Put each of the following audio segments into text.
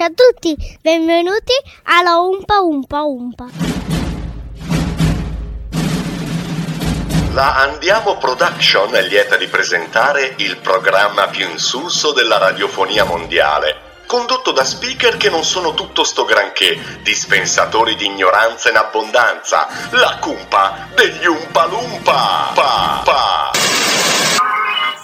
Ciao a tutti, benvenuti alla Umpa Umpa Umpa. La Andiamo Production è lieta di presentare il programma più insulso della radiofonia mondiale. Condotto da speaker che non sono tutto sto granché, dispensatori di ignoranza in abbondanza, la cumpa degli Umpalumpa. Pa, pa.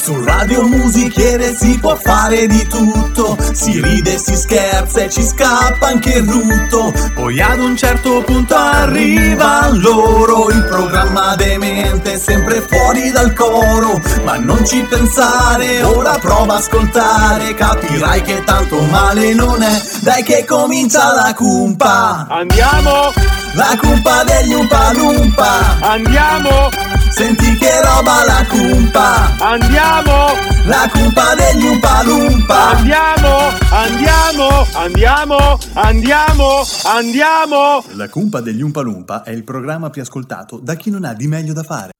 Su Radio Musichiere si può fare di tutto, si ride, si scherza e ci scappa anche il rutto. Poi ad un certo punto arriva loro, il programma demente sempre fuori dal coro. Ma non ci pensare, ora prova a ascoltare, capirai che tanto male non è. Dai che comincia la cumpa, Andiamo, la cumpa degli Umpalumpa. andiamo, Senti che roba la cumpa, andiamo, la cumpa degli Umpalumpa. andiamo, andiamo, andiamo, andiamo, andiamo. La cumpa degli Umpalumpa è il programma più ascoltato da chi non ha di meglio da fare.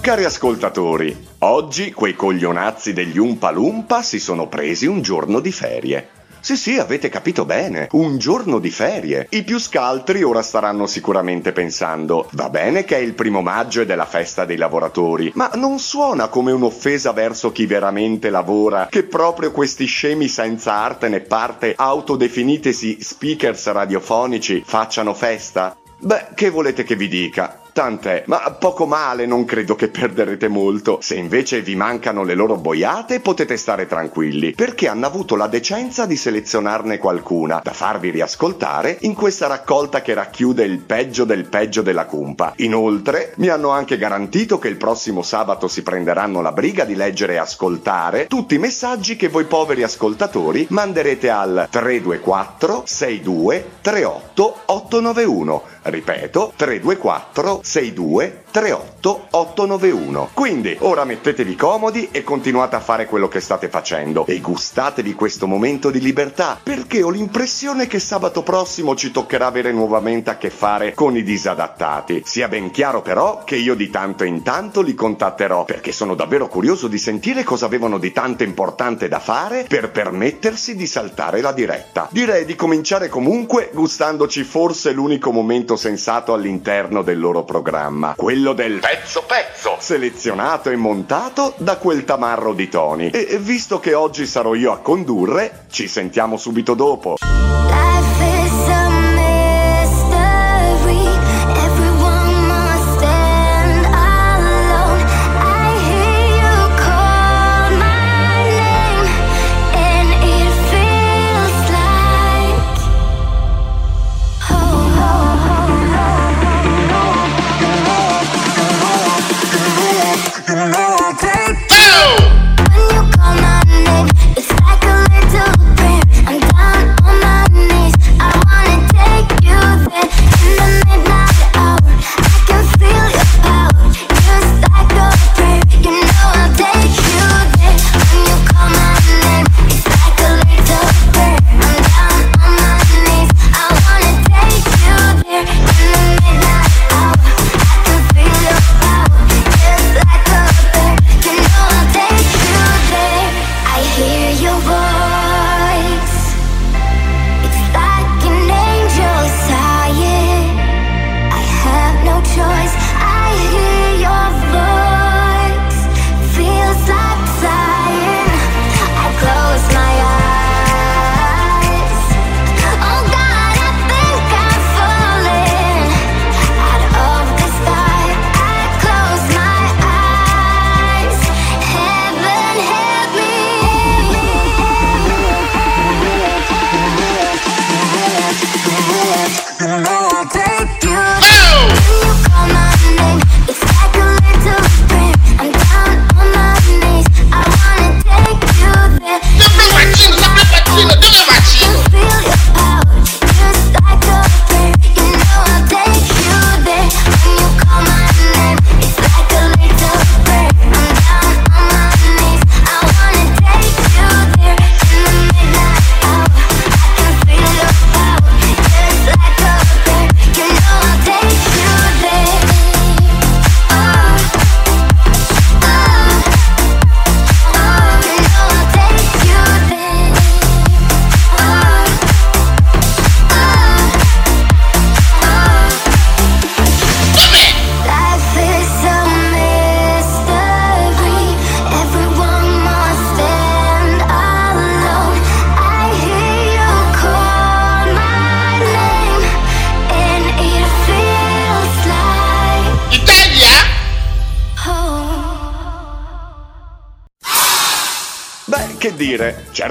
Cari ascoltatori, oggi quei coglionazzi degli Umpalumpa si sono presi un giorno di ferie. Sì, sì, avete capito bene, un giorno di ferie. I più scaltri ora staranno sicuramente pensando, va bene che è il primo maggio ed è la festa dei lavoratori, ma non suona come un'offesa verso chi veramente lavora che proprio questi scemi senza arte né parte, autodefinitesi speakers radiofonici, facciano festa? Beh, che volete che vi dica? Tant'è, ma poco male, non credo che perderete molto. Se invece vi mancano le loro boiate, potete stare tranquilli, perché hanno avuto la decenza di selezionarne qualcuna da farvi riascoltare in questa raccolta che racchiude il peggio del peggio della cumpa. Inoltre, mi hanno anche garantito che il prossimo sabato si prenderanno la briga di leggere e ascoltare tutti i messaggi che voi poveri ascoltatori manderete al 324 62 38 891. Ripeto, 324 62 38 891. Quindi ora mettetevi comodi e continuate a fare quello che state facendo e gustatevi questo momento di libertà perché ho l'impressione che sabato prossimo ci toccherà avere nuovamente a che fare con i disadattati. Sia ben chiaro però che io di tanto in tanto li contatterò perché sono davvero curioso di sentire cosa avevano di tanto importante da fare per permettersi di saltare la diretta. Direi di cominciare comunque gustandoci forse l'unico momento sensato all'interno del loro programma, quello del pezzo pezzo, selezionato e montato da quel tamarro di Tony. E visto che oggi sarò io a condurre, ci sentiamo subito dopo. Life is a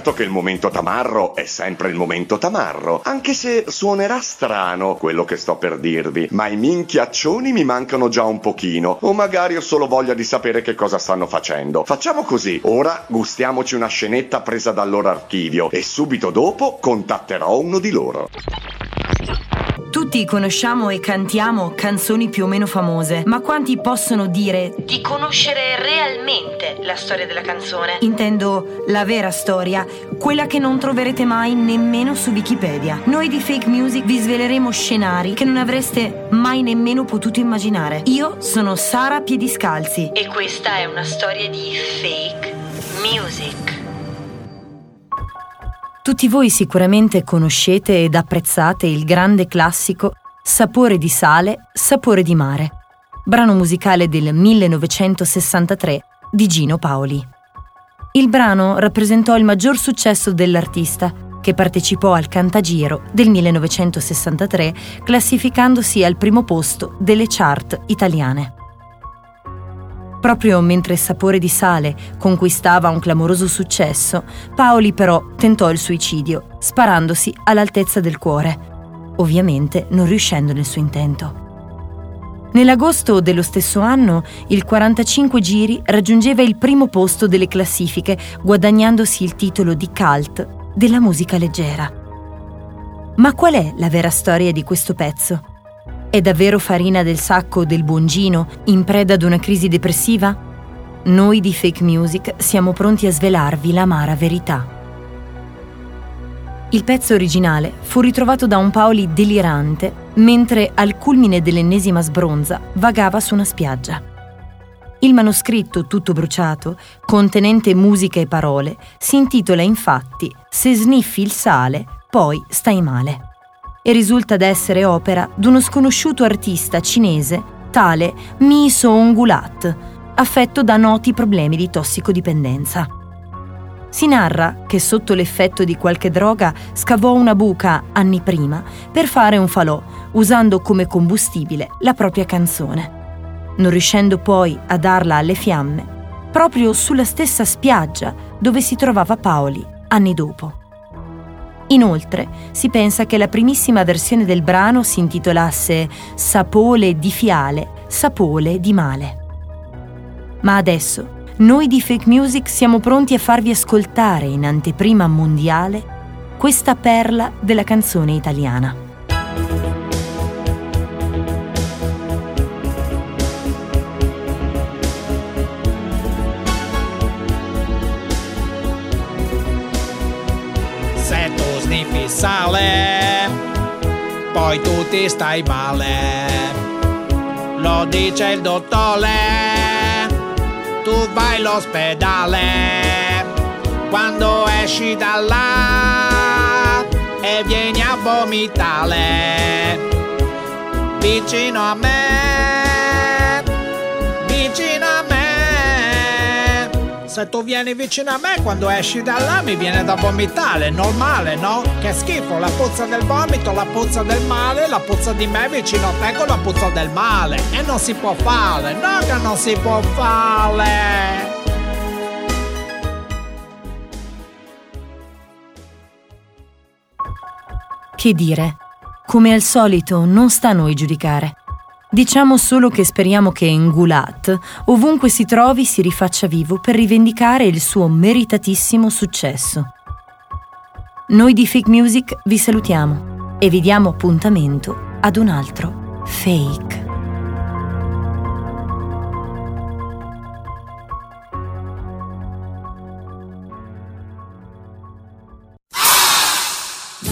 certo che il momento tamarro è sempre il momento tamarro, anche se suonerà strano quello che sto per dirvi, ma i minchiaccioni mi mancano già un pochino, o magari ho solo voglia di sapere che cosa stanno facendo. Facciamo così, ora gustiamoci una scenetta presa dal loro archivio e subito dopo contatterò uno di loro. Tutti conosciamo e cantiamo canzoni più o meno famose, ma quanti possono dire di conoscere realmente la storia della canzone? Intendo la vera storia, quella che non troverete mai nemmeno su Wikipedia. Noi di Fake Music vi sveleremo scenari che non avreste mai nemmeno potuto immaginare. Io sono Sara Piediscalzi e questa è una storia di Fake Music. Tutti voi sicuramente conoscete ed apprezzate il grande classico Sapore di sale, sapore di mare, brano musicale del 1963 di Gino Paoli. Il brano rappresentò il maggior successo dell'artista, che partecipò al Cantagiro del 1963 classificandosi al primo posto delle chart italiane. Proprio mentre Sapore di sale conquistava un clamoroso successo, Paoli però tentò il suicidio, sparandosi all'altezza del cuore, ovviamente non riuscendo nel suo intento. Nell'agosto dello stesso anno, il 45 giri raggiungeva il primo posto delle classifiche, guadagnandosi il titolo di cult della musica leggera. Ma qual è la vera storia di questo pezzo? È davvero farina del sacco del buon Gino in preda ad una crisi depressiva? Noi di Fake Music siamo pronti a svelarvi l'amara verità. Il pezzo originale fu ritrovato da un Paoli delirante mentre al culmine dell'ennesima sbronza vagava su una spiaggia. Il manoscritto, tutto bruciato, contenente musica e parole, si intitola infatti Se sniffi il sale, poi stai male e risulta d'essere opera d'uno sconosciuto artista cinese, tale Mi Song-gulat, affetto da noti problemi di tossicodipendenza. Si narra che sotto l'effetto di qualche droga scavò una buca anni prima per fare un falò, usando come combustibile la propria canzone. Non riuscendo poi a darla alle fiamme, proprio sulla stessa spiaggia dove si trovava Paoli anni dopo. Inoltre, si pensa che la primissima versione del brano si intitolasse Sapole di fiale, sapole di male. Ma adesso, noi di Fake Music siamo pronti a farvi ascoltare in anteprima mondiale questa perla della canzone italiana. Sale, poi tu ti stai male. Lo dice il dottore, tu vai all'ospedale. Quando esci da là e vieni a vomitare vicino a me, Se tu vieni vicino a me quando esci da là mi viene da vomitare, normale, no? Che schifo, la puzza del vomito, la puzza del male, la puzza di me vicino a te con la puzza del male. E non si può fare, no che non si può fare. Che dire? Come al solito, non sta a noi giudicare. Diciamo solo che speriamo che Ngulat, ovunque si trovi, si rifaccia vivo per rivendicare il suo meritatissimo successo. Noi di Fake Music vi salutiamo e vi diamo appuntamento ad un altro Fake.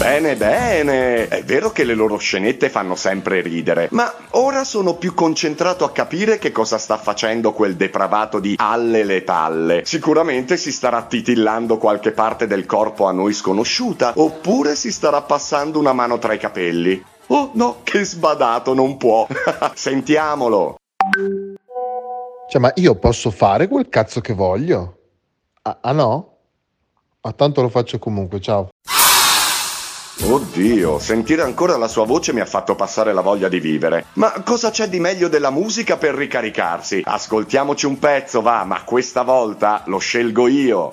Bene, bene. È vero che le loro scenette fanno sempre ridere, ma ora sono più concentrato a capire che cosa sta facendo quel depravato di Alle le Talle. Sicuramente si starà titillando qualche parte del corpo a noi sconosciuta, oppure si starà passando una mano tra i capelli. Oh no, che sbadato, non può. Sentiamolo. Cioè, ma io posso fare quel cazzo che voglio? Ah, ah no? Ma tanto lo faccio comunque, ciao. Oddio, sentire ancora la sua voce mi ha fatto passare la voglia di vivere. Ma cosa c'è di meglio della musica per ricaricarsi? Ascoltiamoci un pezzo, va, ma questa volta lo scelgo io.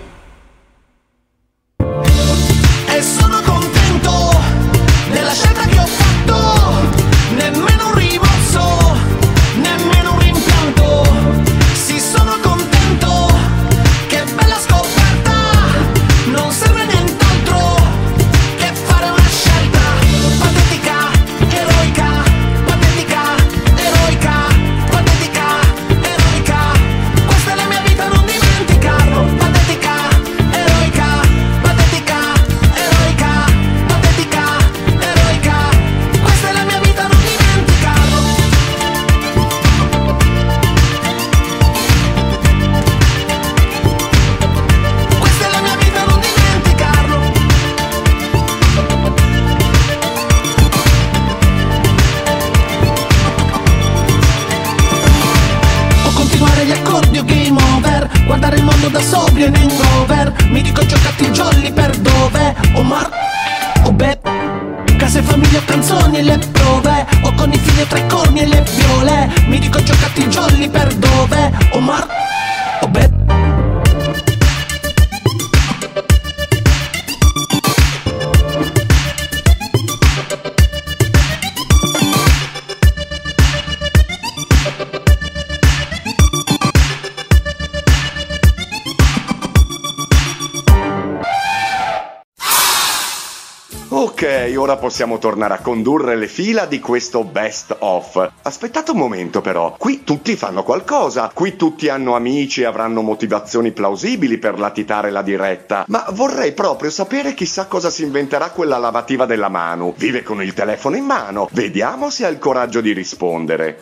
Ok, ora possiamo tornare a condurre le fila di questo best of. Aspettate un momento però, qui tutti fanno qualcosa, qui tutti hanno amici e avranno motivazioni plausibili per latitare la diretta, ma vorrei proprio sapere chissà cosa si inventerà quella lavativa della Manu. Vive con il telefono in mano, vediamo se ha il coraggio di rispondere.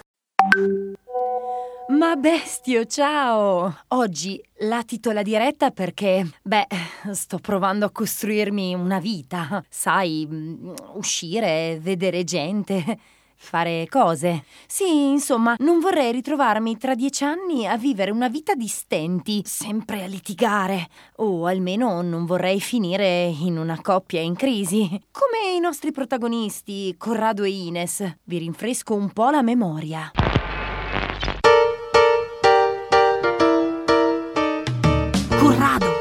Ma bestio, ciao! Oggi la diretta perché, beh, sto provando a costruirmi una vita. Sai, mm, uscire, vedere gente, fare cose. Sì, insomma, non vorrei ritrovarmi tra dieci anni a vivere una vita di stenti, sempre a litigare. O almeno non vorrei finire in una coppia in crisi. Come i nostri protagonisti, Corrado e Ines. Vi rinfresco un po' la memoria. Corrado!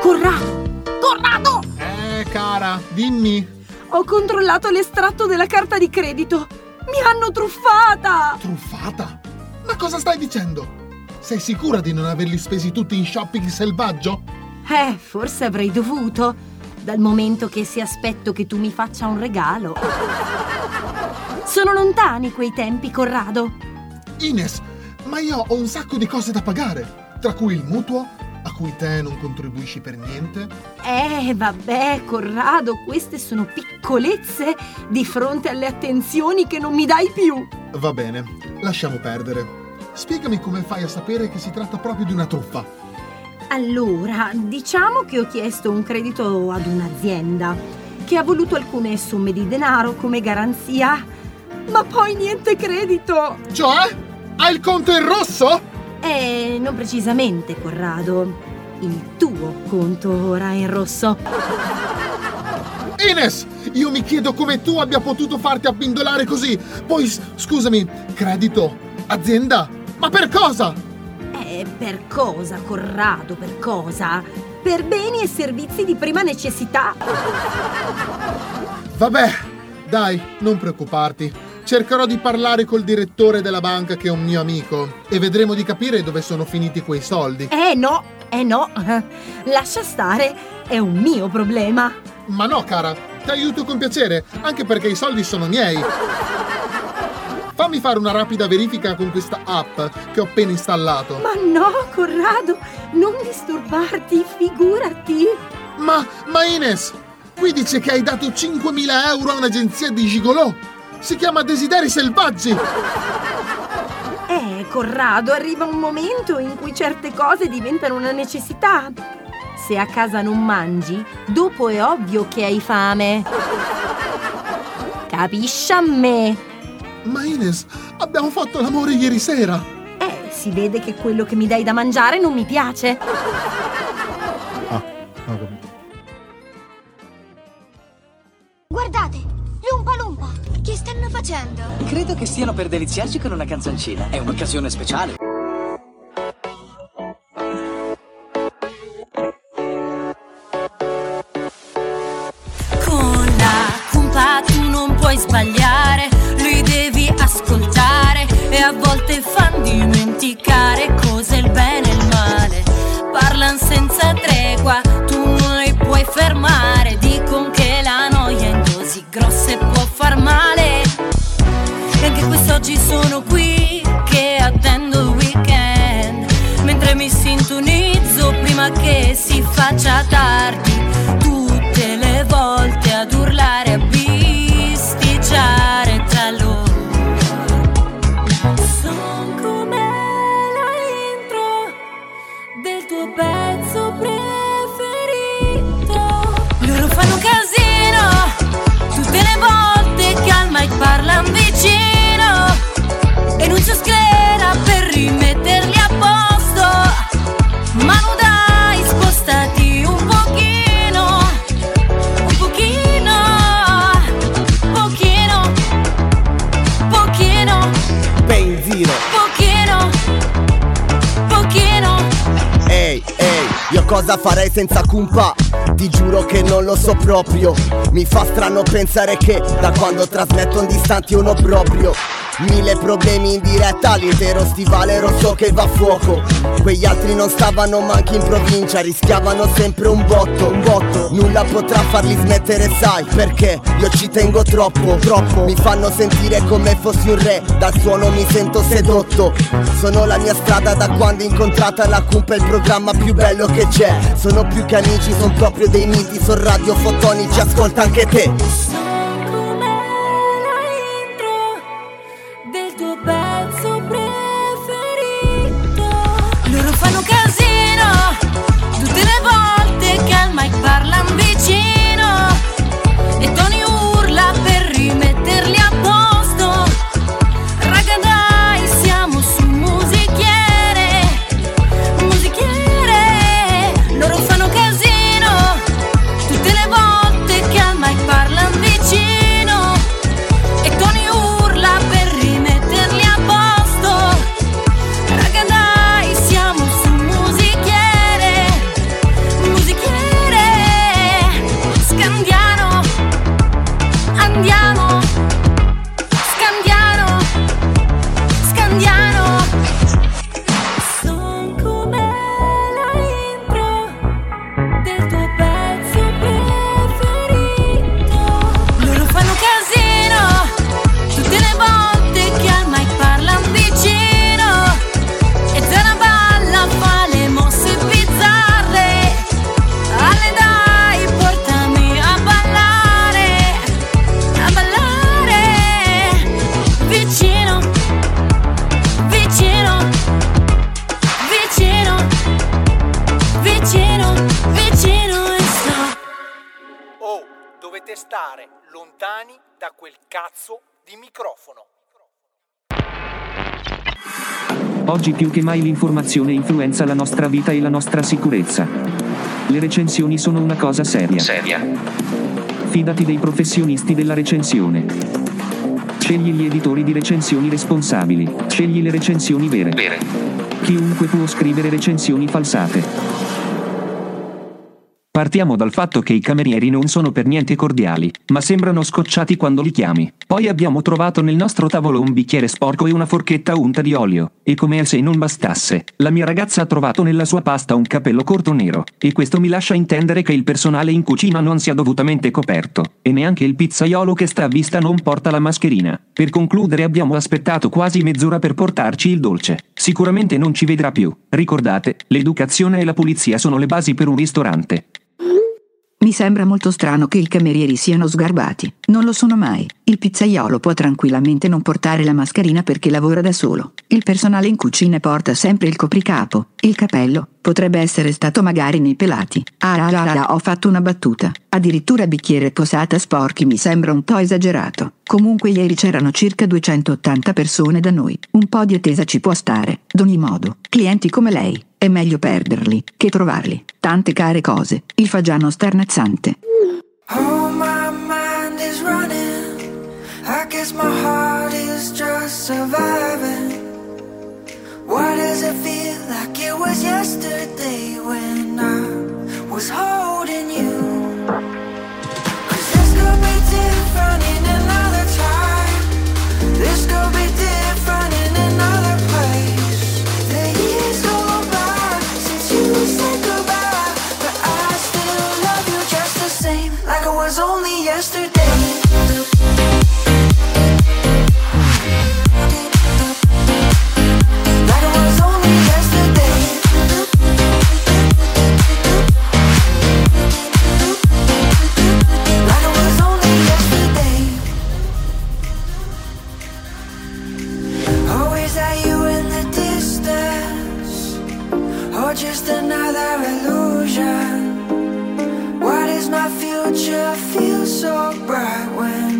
Corrado! Corrado! Eh, cara, dimmi. Ho controllato l'estratto della carta di credito. Mi hanno truffata! Truffata? Ma cosa stai dicendo? Sei sicura di non averli spesi tutti in shopping selvaggio? Eh, forse avrei dovuto, dal momento che si aspetto che tu mi faccia un regalo. Sono lontani quei tempi, Corrado. Ines, ma io ho un sacco di cose da pagare, tra cui il mutuo, a cui te non contribuisci per niente. Eh, vabbè, Corrado, queste sono piccolezze di fronte alle attenzioni che non mi dai più. Va bene, lasciamo perdere. Spiegami come fai a sapere che si tratta proprio di una truffa. Allora, diciamo che ho chiesto un credito ad un'azienda che ha voluto alcune somme di denaro come garanzia, ma poi niente credito. Cioè? Hai il conto in rosso? Eh, non precisamente, Corrado. Il tuo conto ora è in rosso. Ines, io mi chiedo come tu abbia potuto farti abbindolare così. Poi, scusami, credito? Azienda? Ma per cosa? Eh, per cosa, Corrado, per cosa? Per beni e servizi di prima necessità. Vabbè, dai, non preoccuparti. Cercherò di parlare col direttore della banca che è un mio amico e vedremo di capire dove sono finiti quei soldi. Eh no, eh no. Lascia stare, è un mio problema. Ma no, cara, ti aiuto con piacere, anche perché i soldi sono miei. Fammi fare una rapida verifica con questa app che ho appena installato. Ma no, Corrado, non disturbarti, figurati. Ma, ma Ines, qui dice che hai dato 5.000 euro a un'agenzia di gigolò. Si chiama Desideri Selvaggi. Eh, Corrado, arriva un momento in cui certe cose diventano una necessità. Se a casa non mangi, dopo è ovvio che hai fame. Capisci a me? Ma Ines, abbiamo fatto l'amore ieri sera. Eh, si vede che quello che mi dai da mangiare non mi piace. Guardate, Lumpa Lumpa, che stanno facendo? Credo che stiano per deliziarci con una canzoncina. È un'occasione speciale. Con la cumpa tu non puoi sbagliare, lui devi ascoltare e a volte fan dimenticare cos'è il bene e il male. Parlan senza tregua, tu non li puoi fermare, quest'oggi sono qui che attendo il weekend, mentre mi sintonizzo prima che si faccia tardi cosa farei senza Kumpa? Ti giuro che non lo so proprio Mi fa strano pensare che da quando trasmettono distanti uno proprio Mille problemi in diretta, l'intero stivale rosso che va a fuoco. Quegli altri non stavano manchi in provincia, rischiavano sempre un botto, un botto. Nulla potrà farli smettere, sai perché? Io ci tengo troppo, troppo. Mi fanno sentire come fossi un re, dal suono mi sento sedotto. Sono la mia strada da quando incontrata la cumpa è il programma più bello che c'è. Sono più che amici, sono proprio dei miti, sono radiofotonici, ascolta anche te Oggi più che mai l'informazione influenza la nostra vita e la nostra sicurezza. Le recensioni sono una cosa seria. Seria. Fidati dei professionisti della recensione. Scegli gli editori di recensioni responsabili. Scegli le recensioni vere. Vere. Chiunque può scrivere recensioni falsate. Partiamo dal fatto che i camerieri non sono per niente cordiali, ma sembrano scocciati quando li chiami. Poi abbiamo trovato nel nostro tavolo un bicchiere sporco e una forchetta unta di olio, e come se non bastasse, la mia ragazza ha trovato nella sua pasta un capello corto nero, e questo mi lascia intendere che il personale in cucina non sia dovutamente coperto, e neanche il pizzaiolo che sta a vista non porta la mascherina. Per concludere abbiamo aspettato quasi mezz'ora per portarci il dolce. Sicuramente non ci vedrà più. Ricordate, l'educazione e la pulizia sono le basi per un ristorante. Mi sembra molto strano che i camerieri siano sgarbati. Non lo sono mai. Il pizzaiolo può tranquillamente non portare la mascherina perché lavora da solo. Il personale in cucina porta sempre il copricapo. Il capello potrebbe essere stato magari nei pelati. Ah, ah, ah, ah, ho fatto una battuta. Addirittura bicchiere posata sporchi mi sembra un po' esagerato. Comunque ieri c'erano circa 280 persone da noi. Un po' di attesa ci può stare. D'ogni modo, clienti come lei, è meglio perderli che trovarli. Tante care cose. Il fagiano starnazzante. Oh, my mind is running. I guess my heart is just surviving. Why does it feel like it was yesterday when I was holding you? Just another illusion? Why does my future feel so bright when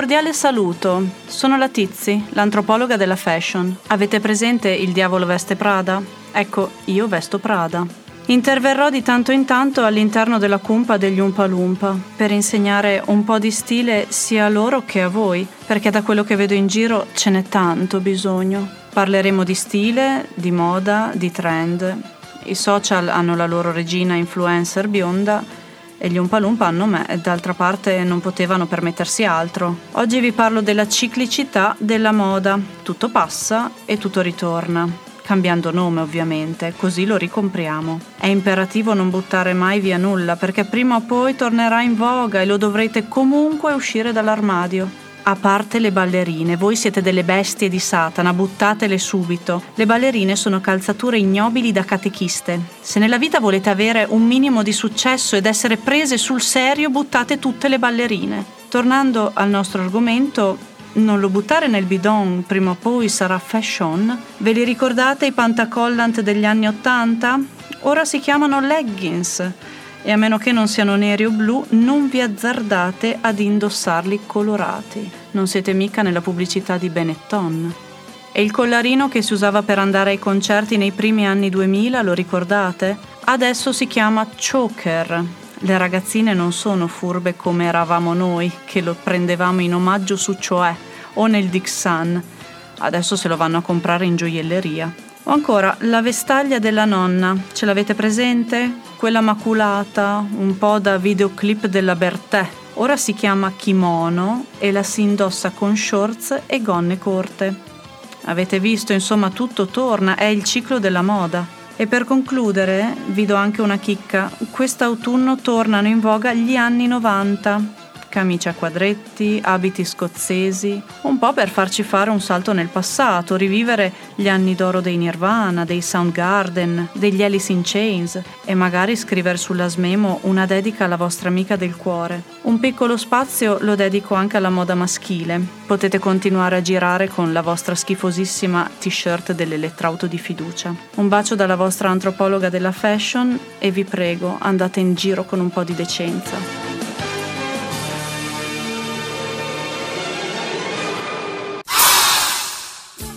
cordiale saluto. Sono la Tizi, l'antropologa della fashion. Avete presente il diavolo veste Prada? Ecco, io vesto Prada. Interverrò di tanto in tanto all'interno della cumpa degli Umpa Lumpa per insegnare un po' di stile sia a loro che a voi, perché da quello che vedo in giro ce n'è tanto bisogno. Parleremo di stile, di moda, di trend. I social hanno la loro regina influencer bionda e gli Umpalumpa hanno me d'altra parte non potevano permettersi altro. Oggi vi parlo della ciclicità della moda. Tutto passa e tutto ritorna. Cambiando nome ovviamente, così lo ricompriamo. È imperativo non buttare mai via nulla perché prima o poi tornerà in voga e lo dovrete comunque uscire dall'armadio. A parte le ballerine, voi siete delle bestie di Satana, buttatele subito. Le ballerine sono calzature ignobili da catechiste. Se nella vita volete avere un minimo di successo ed essere prese sul serio, buttate tutte le ballerine. Tornando al nostro argomento, non lo buttare nel bidon, prima o poi sarà fashion. Ve li ricordate i pantacollant degli anni Ottanta? Ora si chiamano leggings e a meno che non siano neri o blu, non vi azzardate ad indossarli colorati. Non siete mica nella pubblicità di Benetton. E il collarino che si usava per andare ai concerti nei primi anni 2000, lo ricordate? Adesso si chiama choker. Le ragazzine non sono furbe come eravamo noi, che lo prendevamo in omaggio su Cioè o nel Dixon. Adesso se lo vanno a comprare in gioielleria. O ancora, la vestaglia della nonna, ce l'avete presente? Quella maculata, un po' da videoclip della Bertè. Ora si chiama kimono e la si indossa con shorts e gonne corte. Avete visto, insomma, tutto torna, è il ciclo della moda. E per concludere, vi do anche una chicca, quest'autunno tornano in voga gli anni 90 camicie a quadretti, abiti scozzesi, un po' per farci fare un salto nel passato, rivivere gli anni d'oro dei Nirvana, dei Soundgarden, degli Alice in Chains e magari scrivere sulla smemo una dedica alla vostra amica del cuore. Un piccolo spazio lo dedico anche alla moda maschile. Potete continuare a girare con la vostra schifosissima t-shirt dell'elettrauto di fiducia. Un bacio dalla vostra antropologa della fashion e vi prego, andate in giro con un po' di decenza.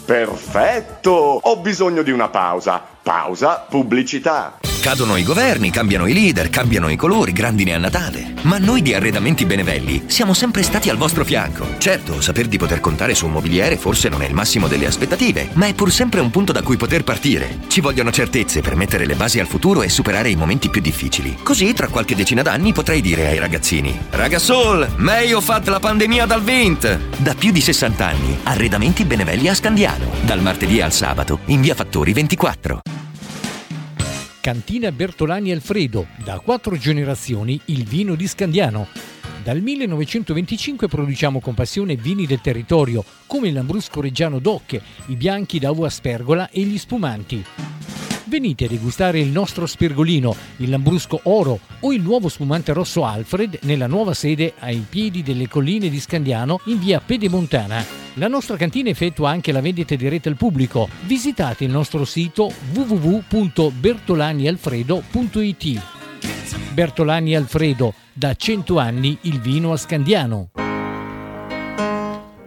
Perfetto! Ho bisogno di una pausa. Pausa, pubblicità. Cadono i governi, cambiano i leader, cambiano i colori, grandine a Natale. Ma noi di Arredamenti Benevelli siamo sempre stati al vostro fianco. Certo, saper di poter contare su un mobiliere forse non è il massimo delle aspettative, ma è pur sempre un punto da cui poter partire. Ci vogliono certezze per mettere le basi al futuro e superare i momenti più difficili. Così, tra qualche decina d'anni, potrei dire ai ragazzini: Ragazzol, meglio fat la pandemia dal vint! Da più di 60 anni, Arredamenti Benevelli a Scandiano. Dal martedì al sabato, in via Fattori 24. Cantina Bertolani Alfredo, da quattro generazioni il vino di Scandiano. Dal 1925 produciamo con passione vini del territorio, come il Lambrusco Reggiano d'Ocche, i bianchi da uva spergola e gli spumanti. Venite a degustare il nostro spergolino, il Lambrusco Oro o il nuovo spumante rosso Alfred nella nuova sede ai piedi delle colline di Scandiano in via Pedemontana. La nostra cantina effettua anche la vendita diretta al pubblico. Visitate il nostro sito www.bertolanialfredo.it. Bertolani Alfredo, da 100 anni il vino a Scandiano.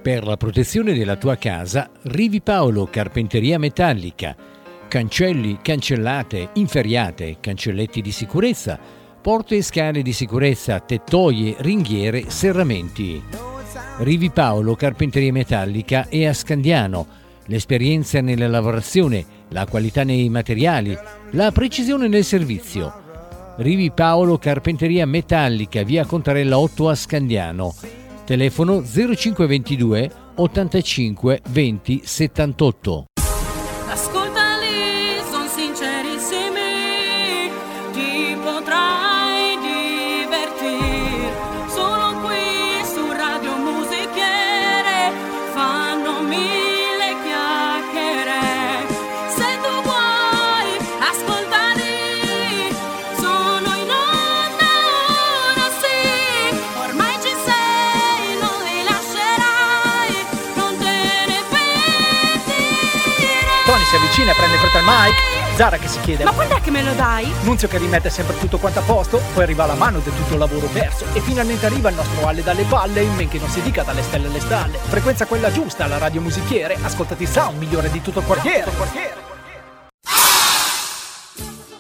Per la protezione della tua casa, Rivi Paolo Carpenteria Metallica. Cancelli, cancellate, inferriate, cancelletti di sicurezza, porte e scale di sicurezza, tettoie, ringhiere, serramenti. Rivi Paolo Carpenteria Metallica e a Scandiano. L'esperienza nella lavorazione, la qualità nei materiali, la precisione nel servizio. Rivi Paolo Carpenteria Metallica, via Contarella 8 a Scandiano. Telefono 0522 85 20 78. Fretta il mic. Zara che si chiede: Ma quando è che me lo dai? Nunzio che rimette sempre tutto quanto a posto, poi arriva la mano del tutto il lavoro perso e finalmente arriva il nostro alle dalle palle, in men che non si dica dalle stelle alle stalle. Frequenza quella giusta alla radio musichiere, ascoltati sound migliore di tutto il quartiere.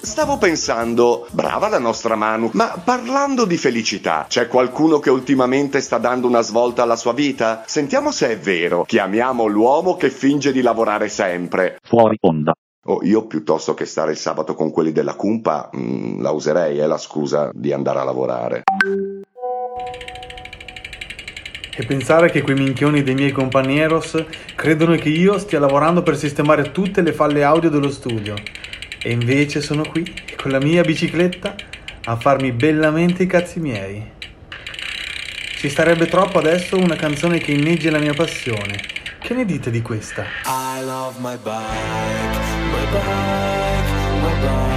Stavo pensando, brava la nostra Manu, ma parlando di felicità, c'è qualcuno che ultimamente sta dando una svolta alla sua vita? Sentiamo se è vero. Chiamiamo l'uomo che finge di lavorare sempre. Fuori onda. Oh, io piuttosto che stare il sabato con quelli della cumpa, mm, la userei, è la scusa di andare a lavorare. E pensare che quei minchioni dei miei companeros credono che io stia lavorando per sistemare tutte le falle audio dello studio. E invece sono qui, con la mia bicicletta, a farmi bellamente i cazzi miei. Ci starebbe troppo adesso una canzone che inneggi la mia passione. Che ne dite di questa? I love my bike, my bike, my bike.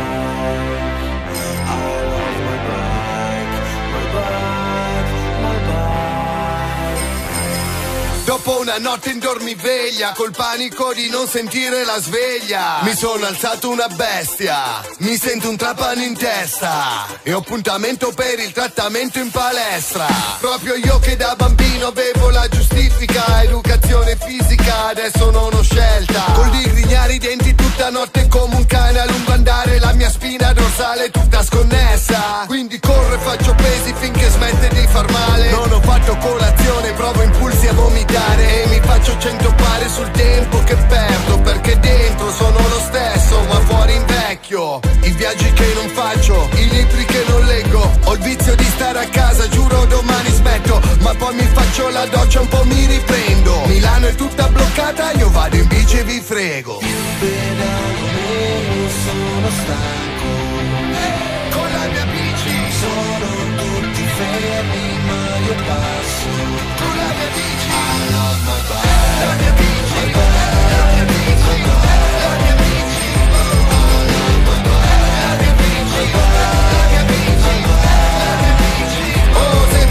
Dopo una notte in dormiveglia, col panico di non sentire la sveglia, mi sono alzato una bestia, mi sento un trapano in testa e ho appuntamento per il trattamento in palestra. Proprio io che da bambino avevo la giustifica, educazione fisica, adesso non ho scelta. Col digrignare i denti tutta notte come un cane a lungo andare, la mia spina dorsale tutta sconnessa. Quindi corro e faccio pesi finché smette di far male. Non ho fatto colazione, provo impulsi a vomitare e mi faccio cento pare sul tempo che perdo perché dentro sono lo stesso ma fuori invecchio i viaggi che non faccio i libri che non leggo ho il vizio di stare a casa giuro domani smetto ma poi mi faccio la doccia un po' mi riprendo. Milano è tutta bloccata io vado in bici e vi frego. Sono stanco. Con la mia bici sono tutti fermi ma io passo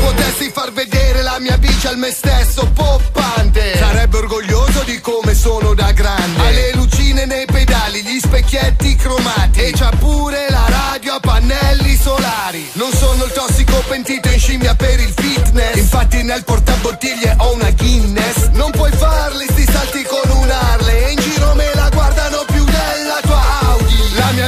potessi far vedere la mia bici al me stesso poppante. Sarebbe orgoglioso di come sono da grande. Ha le lucine nei pedali, gli specchietti cromati. E c'ha pure la radio a pannelli solari. Non sono il tossico pentito in scimmia per il fitness. Infatti nel portabottiglie ho una Guinness. Non puoi farli sti salti con un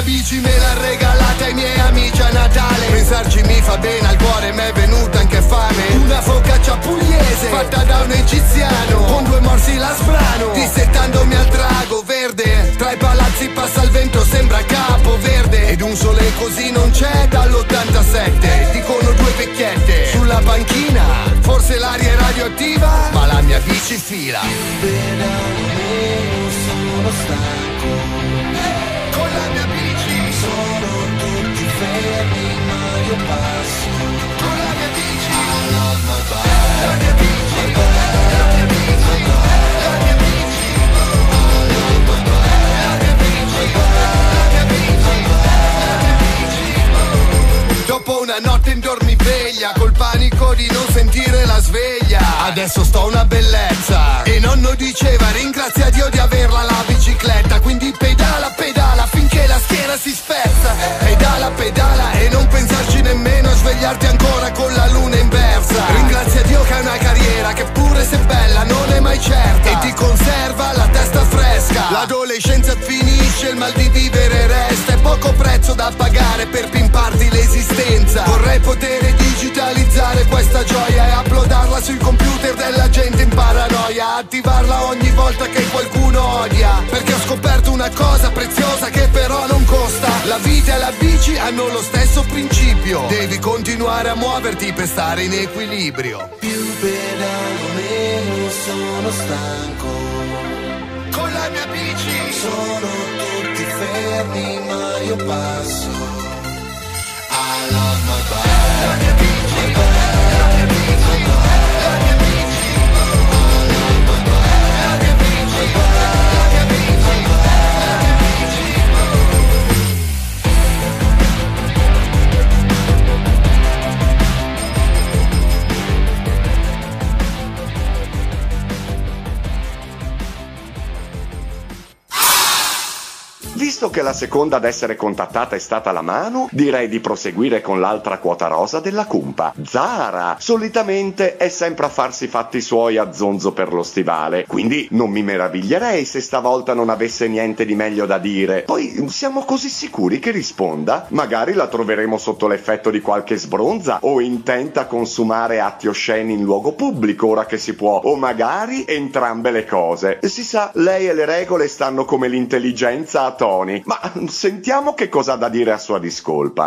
mia bici me l'ha regalata ai miei amici a Natale. Pensarci mi fa bene al cuore, m'è venuta anche fame. Una focaccia pugliese fatta da un egiziano. Con due morsi la sbrano Dissettandomi al drago verde. Tra i palazzi passa il vento, sembra capo verde. Ed un sole così non c'è dall'87 Dicono due vecchiette sulla panchina Forse l'aria è radioattiva Ma la mia bici fila. Sono stanco Adesso sto una bellezza. E nonno diceva ringrazia Dio di averla la bicicletta. Quindi pedala, pedala schiena si spezza Pedala, pedala e non pensarci nemmeno a svegliarti ancora con la luna inversa. Ringrazia Dio che hai una carriera che pure se bella non è mai certa. E ti conserva la testa fresca. L'adolescenza finisce, il mal di vivere resta. E poco prezzo da pagare per pimparti l'esistenza. Vorrei poter digitalizzare questa gioia E uploadarla sui computer della gente in paranoia. Attivarla ogni volta che qualcuno odia Perché ho scoperto una cosa preziosa vita e la bici hanno lo stesso principio. Devi continuare a muoverti per stare in equilibrio. Più pedalo meno sono stanco. Con la mia bici. Sono tutti fermi ma io passo. I love my bike Visto che la seconda ad essere contattata è stata la Manu, direi di proseguire con l'altra quota rosa della cumpa. Zara, solitamente è sempre a farsi fatti suoi a zonzo per lo stivale, quindi non mi meraviglierei se stavolta non avesse niente di meglio da dire. Poi siamo così sicuri che risponda? Magari la troveremo sotto l'effetto di qualche sbronza o intenta consumare atti osceni in luogo pubblico ora che si può, o magari entrambe le cose. Si sa, lei e le regole stanno come l'intelligenza a toni, ma sentiamo che cosa ha da dire a sua discolpa.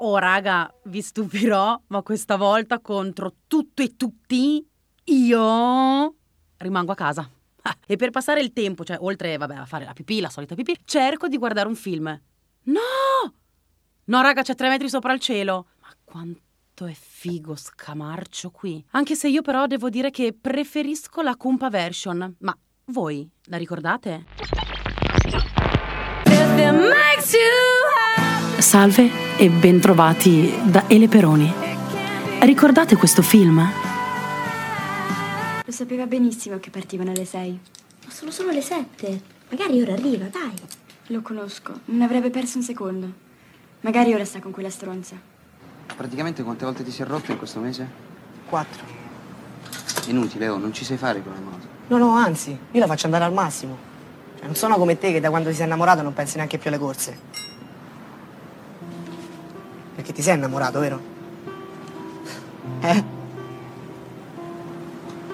Oh raga, vi stupirò, ma questa volta contro tutto e tutti io rimango a casa. E per passare il tempo, cioè oltre vabbè, a fare la pipì, la solita pipì, cerco di guardare un film. No! No raga, c'è tre metri sopra il cielo. Ma quanto è figo scamarcio qui. Anche se io però devo dire che preferisco la Kumpa version. Ma voi la ricordate? Salve e bentrovati da Ele Peroni. Ricordate questo film? Lo sapeva benissimo che partivano alle 6. Ma sono solo le 7. Magari ora arriva, dai. Lo conosco, non avrebbe perso un secondo. Magari ora sta con quella stronza. Praticamente quante volte ti si è rotto in questo mese? Quattro. Inutile, oh, non ci sai fare con le moto. No, no, anzi, io la faccio andare al massimo. Non sono come te che da quando ti sei innamorato non pensi neanche più alle corse. Perché ti sei innamorato, vero? Eh?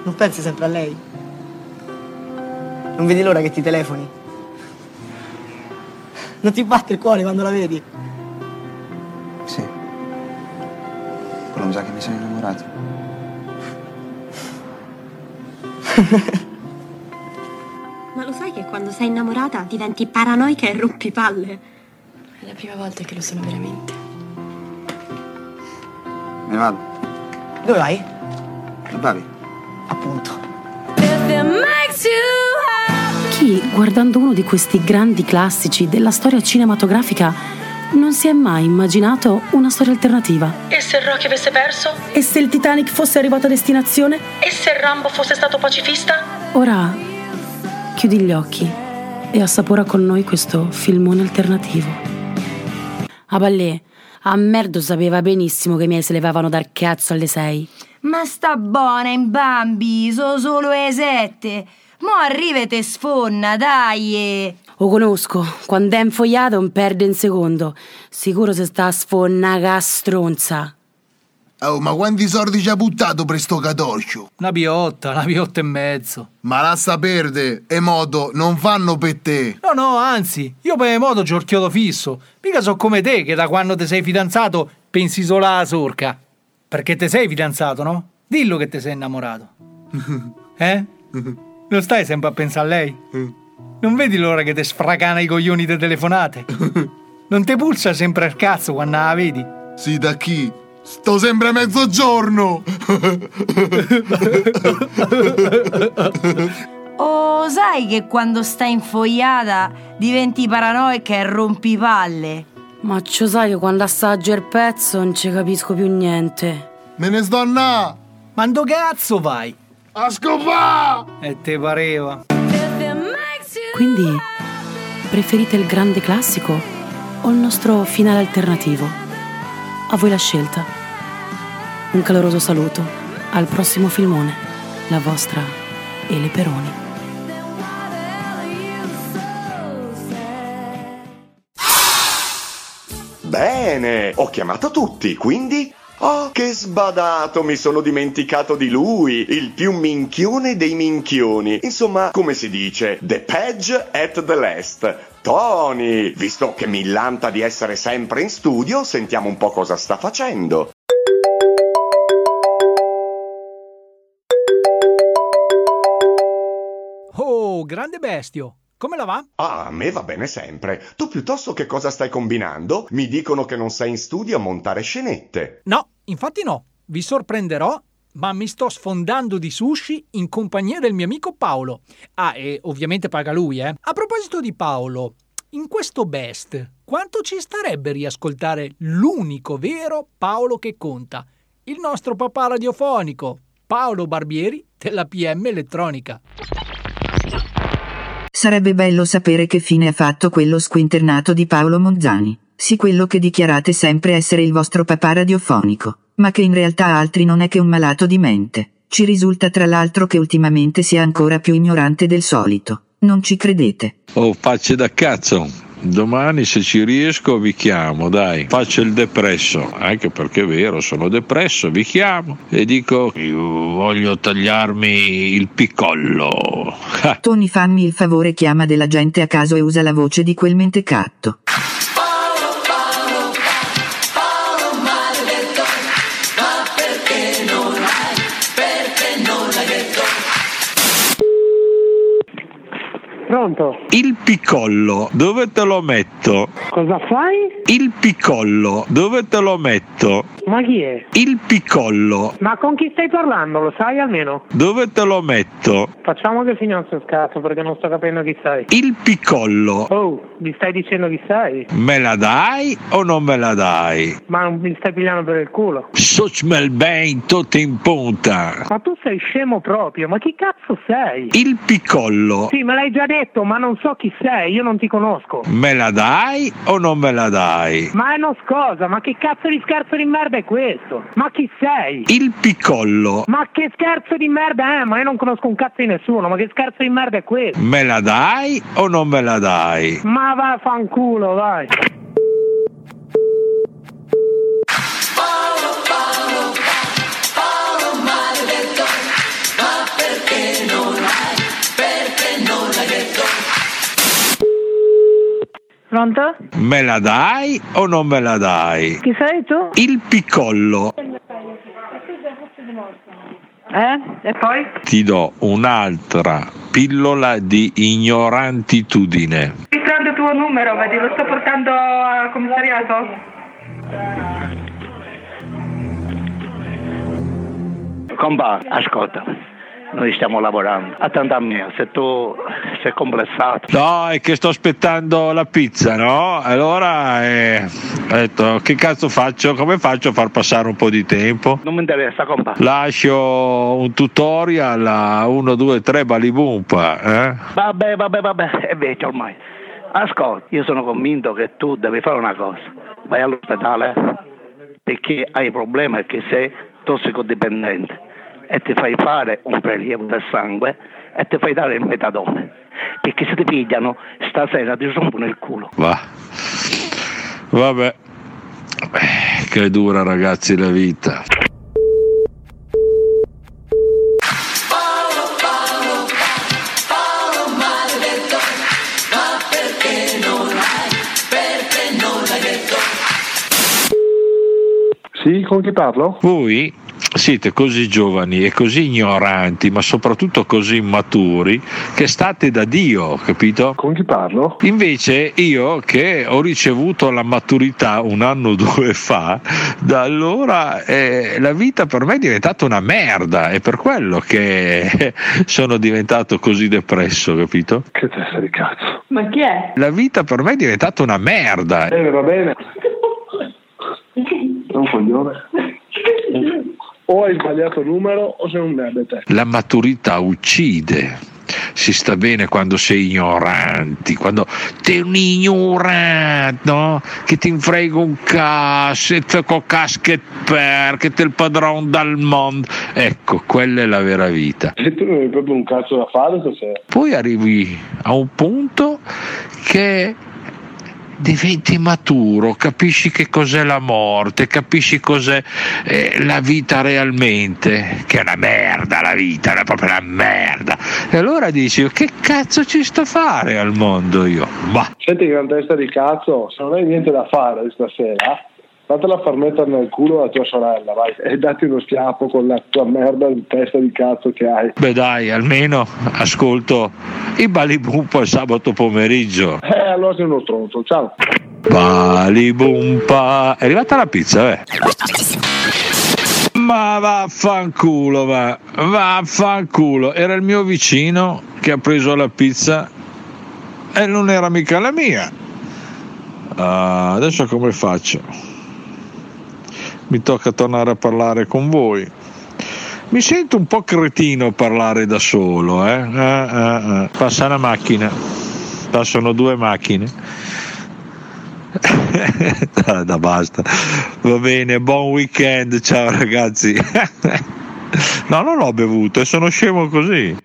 Non pensi sempre a lei? Non vedi l'ora che ti telefoni? Non ti batte il cuore quando la vedi? Sì. Però mi sa che mi sono innamorato. Ma lo sai che quando sei innamorata diventi paranoica e rompi palle? È la prima volta che lo sono veramente. Me ne vado. Dove vai? Da Bavi. Appunto. Chi, guardando uno di questi grandi classici della storia cinematografica, non si è mai immaginato una storia alternativa? E se Rocky avesse perso? E se il Titanic fosse arrivato a destinazione? E se Rambo fosse stato pacifista? Ora chiudi gli occhi e assapora con noi questo filmone alternativo. A Ballè, a merdo sapeva benissimo che i miei se levavano dal cazzo alle sei. Ma sta buona in bambi, so solo le sette. Mo arriva e te sfonna, dai! e- Lo conosco, quando è infogliato non perde un secondo. Sicuro se sta a sfonna stronza. Oh, ma quanti soldi ci ha buttato per sto catorcio? Una piotta, una piotta e mezzo. Ma lascia perdere, e moto non fanno per te. No, no, anzi, io per moto c'ho il chiodo fisso. Mica so come te che da quando ti sei fidanzato pensi solo alla sorca. Perché te sei fidanzato, no? Dillo che ti sei innamorato. Eh? Non stai sempre a pensare a lei? Non vedi l'ora che ti sfracana i coglioni di telefonate? Non ti pulsa sempre al cazzo quando la vedi? Sì, da chi? Sto sempre a mezzogiorno! Oh, sai che quando stai infogliata diventi paranoica e rompi palle? Ma ciò sai che quando assaggio il pezzo non ci capisco più niente. Me ne sto a Ma ndo cazzo vai? A scopà! E te pareva. Quindi, preferite il grande classico o il nostro finale alternativo? A voi la scelta. Un caloroso saluto. Al prossimo filmone. La vostra Ele Peroni. Bene, ho chiamato tutti, quindi... Oh, che sbadato, mi sono dimenticato di lui, il più minchione dei minchioni. Insomma, come si dice, the page at the last. Tony, visto che mi lanta di essere sempre in studio, sentiamo un po' cosa sta facendo. Oh, grande bestio. Come la va? Ah, a me va bene sempre. Tu piuttosto che cosa stai combinando? Mi dicono che non sei in studio a montare scenette. No, infatti no. Vi sorprenderò, ma mi sto sfondando di sushi in compagnia del mio amico Paolo. Ah, e ovviamente paga lui, eh. A proposito di Paolo, in questo best, quanto ci starebbe riascoltare l'unico vero Paolo che conta? Il nostro papà radiofonico, Paolo Barbieri della PM Elettronica. Sarebbe bello sapere che fine ha fatto quello squinternato di Paolo Monzani. Sì quello che dichiarate sempre essere il vostro papà radiofonico, ma che in realtà altri non è che un malato di mente. Ci risulta tra l'altro che ultimamente sia ancora più ignorante del solito. Non ci credete. Oh, facce da cazzo. Domani se ci riesco vi chiamo, dai. Faccio il depresso, anche perché è vero, sono depresso, vi chiamo e dico io voglio tagliarmi il picollo. Tony fammi il favore chiama della gente a caso e usa la voce di quel mentecatto. Pronto? Il picollo, dove te lo metto? Cosa fai? Il picollo, dove te lo metto? Ma chi è? Il picollo, Ma con chi stai parlando? Lo sai almeno? dove te lo metto? Facciamo che questo scazzo perché non sto capendo chi sei. Il picollo, Oh, mi stai dicendo chi sei? me la dai o non me la dai? Ma mi stai pigliando per il culo? Sochmel ben, tutto in punta. Ma tu sei scemo proprio, ma chi cazzo sei? Il picollo, Sì, me l'hai già detto, ma non so chi sei, io non ti conosco. me la dai o non me la dai? Ma è una scosa, ma che cazzo di scherzo di merda è questo? Ma chi sei? Il picollo, Ma che scherzo di merda è? Ma io non conosco un cazzo di nessuno, ma che scherzo di merda è questo? me la dai o non me la dai? Ma vaffanculo, vai. Ma Pronto? Me la dai o non me la dai? Chi sei tu? Il picollo, Eh? E poi? ti do un'altra pillola di ignorantitudine. Mi prendo il tuo numero, vedi, lo sto portando al commissariato. Compa, ascolta, noi stiamo lavorando. Attenta a me, se tu sei complessato. No, è che sto aspettando la pizza, no? Allora eh, ho detto, che cazzo faccio? Come faccio a far passare un po' di tempo? Non mi interessa, compa. Lascio un tutorial a 1, 2, 3 balibumpa, eh? Vabbè, vabbè, vabbè, è vecchio ormai. Ascolta, io sono convinto che tu devi fare una cosa. Vai all'ospedale perché hai problema e che sei tossicodipendente e ti fai fare un prelievo del sangue e ti fai dare il metadone. Perché se ti pigliano stasera ti rompono il culo. Va. Vabbè. Che dura ragazzi la vita. Paolo maledetto, ma perché non l'hai? Perché non l'hai detto? Sì, con chi parlo? Voi siete così giovani e così ignoranti, ma soprattutto così immaturi, che state da Dio, capito? Con chi parlo? Invece io che ho ricevuto la maturità un anno o due fa, da allora eh, la vita per me è diventata una merda, è per quello che sono diventato così depresso, capito? Che testa di cazzo. Ma chi è? La vita per me è diventata una merda. Eh, va bene. Un coglione. O hai sbagliato numero o sei un merda te. La maturità uccide. Si sta bene quando sei ignoranti, quando sei un ignorante, no? Che ti infrega un cazzo, e te co casket per, che te il padrone dal mondo. Ecco, quella è la vera vita. E tu non hai proprio un cazzo da fare stasera. Poi arrivi a un punto che diventi maturo, capisci che cos'è la morte, capisci cos'è eh, la vita realmente, che è una merda la vita, è proprio una merda. E allora dici, che cazzo ci sto a fare al mondo io? Bah. Senti gran testa di cazzo, se non hai niente da fare stasera, fatela far mettere nel culo la tua sorella, vai, e datti uno schiaffo con la tua merda di testa di cazzo che hai. Beh dai, almeno ascolto i Balibumpa il sabato pomeriggio. Eh, allora sei uno stronzo, ciao. Balibumpa. È arrivata la pizza, eh? Ma vaffanculo, va. Vaffanculo. Era il mio vicino che ha preso la pizza e non era mica la mia. Ah, adesso come faccio? Mi tocca tornare a parlare con voi. Mi sento un po' cretino parlare da solo, eh? Eh, eh, eh. Passa una macchina, passano due macchine. da, da basta. Va bene, buon weekend, ciao ragazzi. no, non ho bevuto e sono scemo così.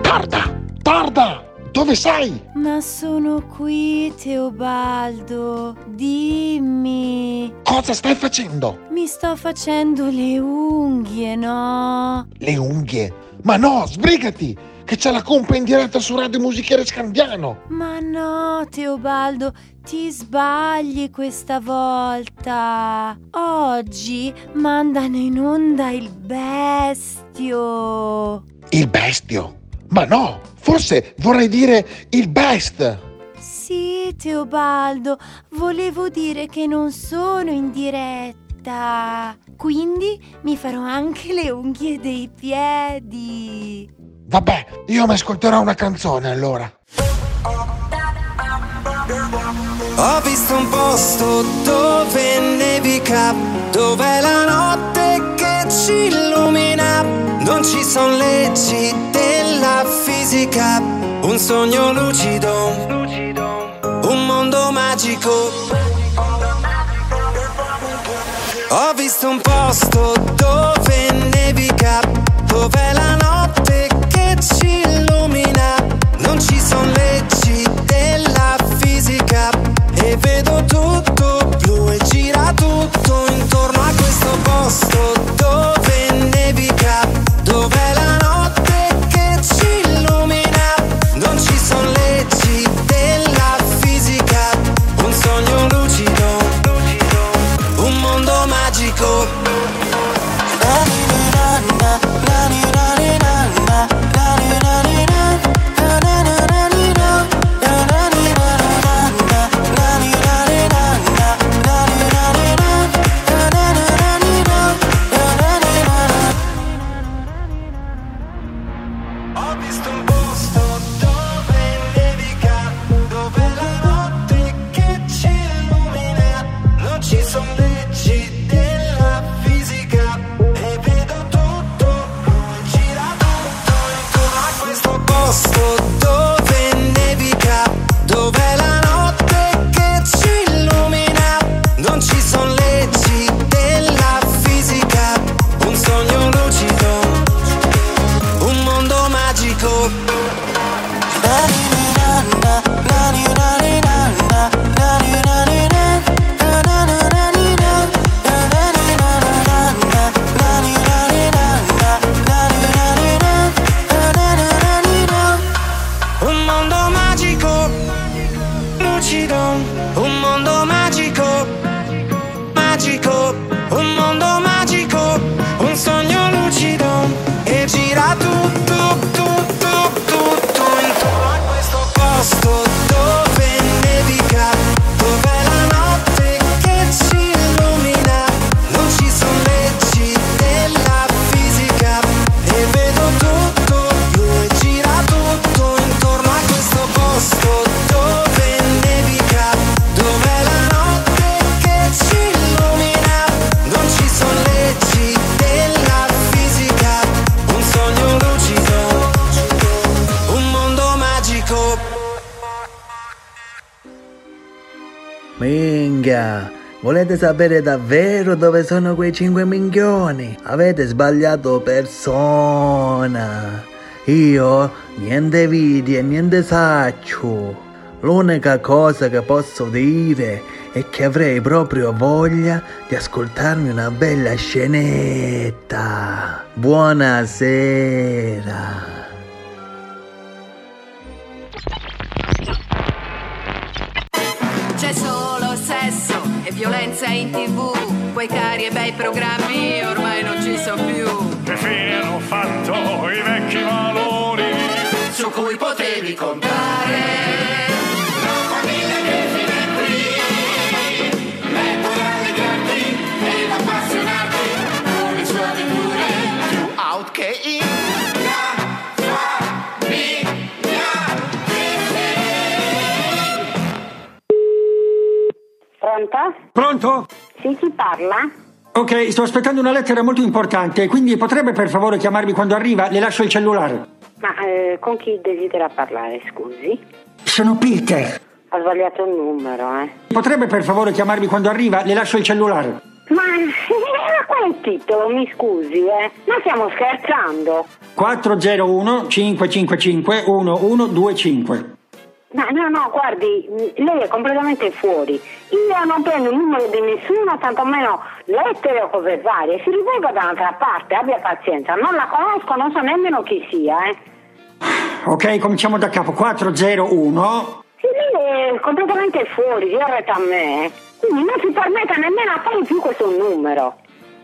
Tarda, tarda, dove sei? Ma sono qui, Teobaldo. Dimmi. Cosa stai facendo? Mi sto facendo le unghie, no? Le unghie. Ma no, sbrigati, che c'è la compa in diretta su Radio Musichiere Scandiano. Ma no, Teobaldo, ti sbagli questa volta. Oggi mandano in onda il bestio. Il bestio. Ma no, forse vorrei dire il best. Sì, Teobaldo, volevo dire che non sono in diretta. Quindi mi farò anche le unghie dei piedi. Vabbè, io mi ascolterò una canzone allora. Ho visto un posto dove nevica, dove la notte che ci illumina. Non ci sono leggi della fisica, un sogno lucido, un mondo magico. Ho visto un posto dove nevica, dove la notte che ci illumina. Non ci sono leggi della fisica e vedo tutto sapere davvero dove sono quei 5 minchioni? Avete sbagliato persona. Io niente vidi e niente saccio. L'unica cosa che posso dire è che avrei proprio voglia di ascoltarmi una bella scenetta. Buonasera. Violenza in tv, quei cari e bei programmi ormai non ci sono più. Che fine hanno fatto i vecchi valori Su cui potevi contare. Pronto? Pronto? Sì, chi parla? Ok, sto aspettando una lettera molto importante, quindi potrebbe per favore chiamarmi quando arriva? Le lascio il cellulare. Ma eh, con chi desidera parlare, scusi? Sono Peter. Ho sbagliato il numero, eh. Potrebbe per favore chiamarmi quando arriva? Le lascio il cellulare. Ma eh, qual è il titolo, mi scusi, eh? Ma stiamo scherzando? 401 555 1125. Ma no, no, guardi, lei è completamente fuori. Io non prendo il numero di nessuno, tantomeno lettere o cose varie. Si rivolga da un'altra parte, abbia pazienza. Non la conosco, non so nemmeno chi sia, eh. Ok, cominciamo da capo. 401 Sì, lei è completamente fuori, retta a me. Quindi non si permetta nemmeno a fare più questo numero.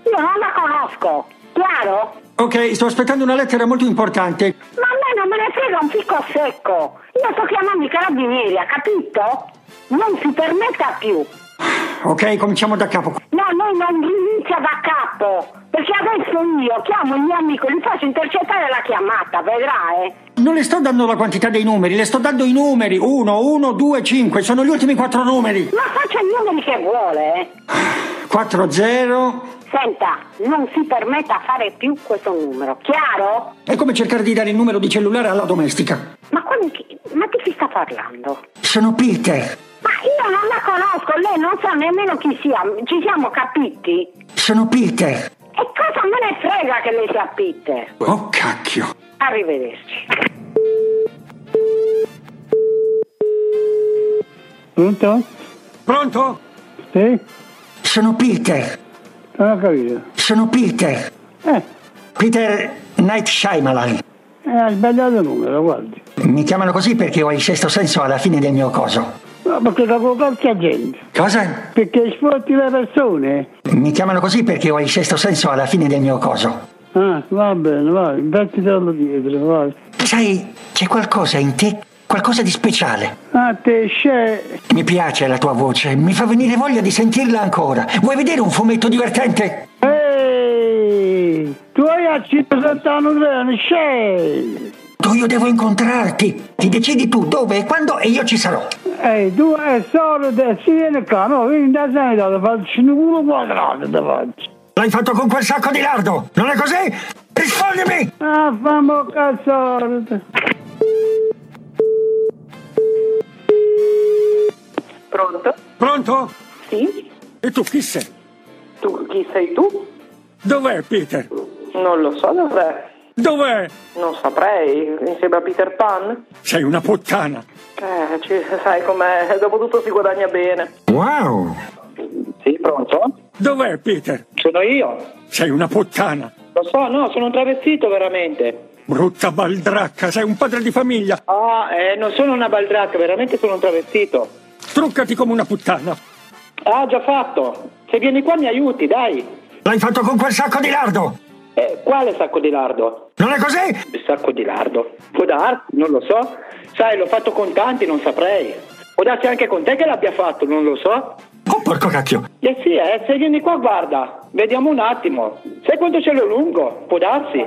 Io non la conosco, chiaro? Ok, sto aspettando una lettera molto importante. Ma a me non me ne frega un picco secco. Io sto chiamando i carabinieri, ha capito? Non si permetta più. Ok, cominciamo da capo. No, noi non inizia da capo. Perché adesso io chiamo il mio amico, gli faccio intercettare la chiamata, vedrà, eh. Non le sto dando la quantità dei numeri, le sto dando i numeri. 1, 1, 2, 5, sono gli ultimi quattro numeri. Ma faccia i numeri che vuole, eh. 4, 0. Senta, non si permetta a fare più questo numero, chiaro? È come cercare di dare il numero di cellulare alla domestica. Ma, quando chi- ma di chi sta parlando? Sono Peter. Ma io non la conosco, lei non sa nemmeno chi sia, ci siamo capiti? Sono Peter. E cosa me ne frega che lei sia Peter? Oh cacchio. Arrivederci. Pronto? Pronto? Sì? Sono Peter. Non ho capito. Sono Peter. Eh, Peter Night Shyamalan. eh, hai sbagliato il numero, guardi. Mi chiamano così perché ho il sesto senso alla fine del mio coso. No, perché con qualche gente. Cosa? Perché sfrutti le persone. Mi chiamano così perché ho il sesto senso alla fine del mio coso. Ah, va bene, vai, mettitelo dietro, vai. Sai, c'è qualcosa in te, qualcosa di speciale. Ah, te c'è... Mi piace la tua voce, mi fa venire voglia di sentirla ancora. Vuoi vedere un fumetto divertente? Ehi! Tu hai a 170 anni, c'è! Tu io devo incontrarti. Ti decidi tu dove e quando e io ci sarò. Ehi, tu è solo te, si viene qua, no, vieni da sanità, faccio un culo quadrato, ti faccio. L'hai fatto con quel sacco di lardo, non è così? Rispondimi! Ah, fammi cazzo! Pronto? Pronto? Sì? E tu chi sei? Tu, chi sei tu? Dov'è Peter? Non lo so dov'è. Dov'è? Non saprei, insieme a Peter Pan? Sei una puttana. Eh, ci- sai com'è, dopo tutto si guadagna bene. Wow! Sì, pronto? Dov'è Peter? Sono io. Sei una puttana. Lo so, no, sono un travestito veramente. Brutta baldracca, sei un padre di famiglia. Ah, eh, non sono una baldracca, veramente sono un travestito. Truccati come una puttana. Ah, già fatto. Se vieni qua mi aiuti, dai. L'hai fatto con quel sacco di lardo. Eh, quale sacco di lardo? Non è così? Il sacco di lardo. Può darsi, non lo so. Sai, l'ho fatto con tanti, non saprei. Può darsi anche con te che l'abbia fatto, non lo so. Oh porco cacchio. Eh sì, eh, se vieni qua guarda, vediamo un attimo. Sai quanto ce l'ho lungo? Può darsi.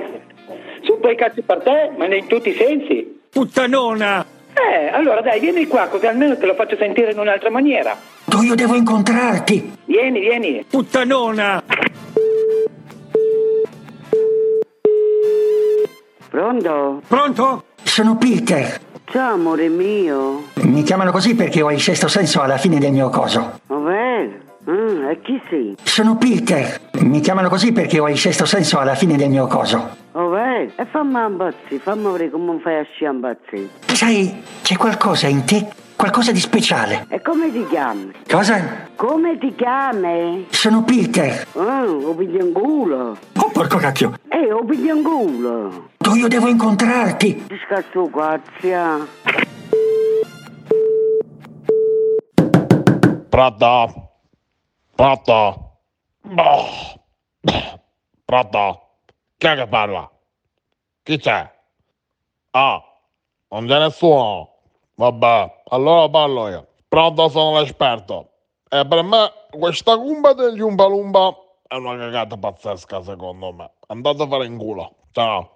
Su quei cazzi per te, ma in tutti i sensi. Puttanona! Eh, allora dai, vieni qua, così almeno te lo faccio sentire in un'altra maniera. Tu io devo incontrarti. Vieni, vieni. Puttanona! Pronto? Pronto? Sono Peter. Ciao amore mio. Mi chiamano così perché ho il sesto senso alla fine del mio coso. Va bene. Ah, e chi sei? Sono Peter. Mi chiamano così perché ho il sesto senso alla fine del mio coso. Va bene. E fammi impazzire, fammi vedere come fai a sciambazzire. Sai, c'è qualcosa in te, qualcosa di speciale. E come ti chiami? Cosa? Come ti chiami? Sono Peter. Ah, ho piglio in culo. Oh porco cacchio. Eh, ho piglio in culo. Tu io devo incontrarti. Ti scazzo quazzia. Pronto? Pronto? Boh. Pronto? Chi è che parla? Chi c'è? Ah, non c'è nessuno. Vabbè, allora parlo io. Pronto, sono l'esperto. E per me questa cumba degli Umpa Lumpa è una cagata pazzesca secondo me. Andate a fare in culo. Ciao.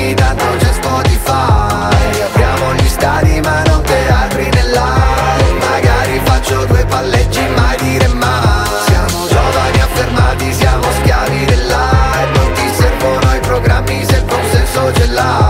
Non si vendono più i dischi, tanto c'è Spotify. Apriamo gli stadi ma non teatri nell'aria. Magari faccio due palleggi, mai dire mai. Siamo giovani affermati, siamo schiavi dell'hype. Non ti servono i programmi se il consenso ce l'hai.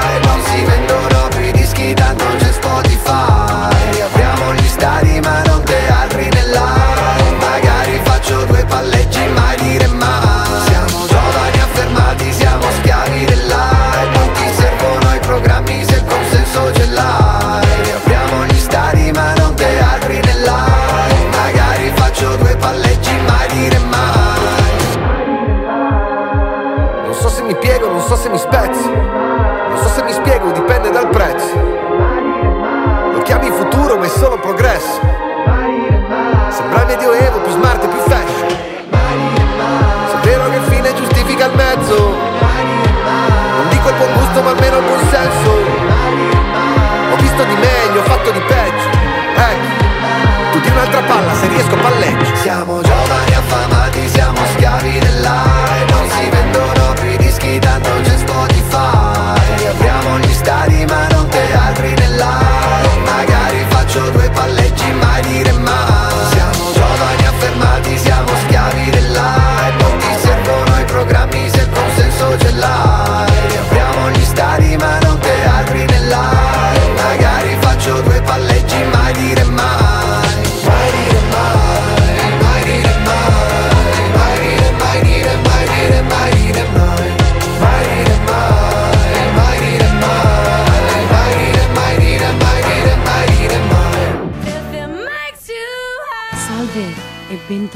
si vendono più dischi, tanto c'è Spotify Riapriamo gli stadi ma non teatri nell'aria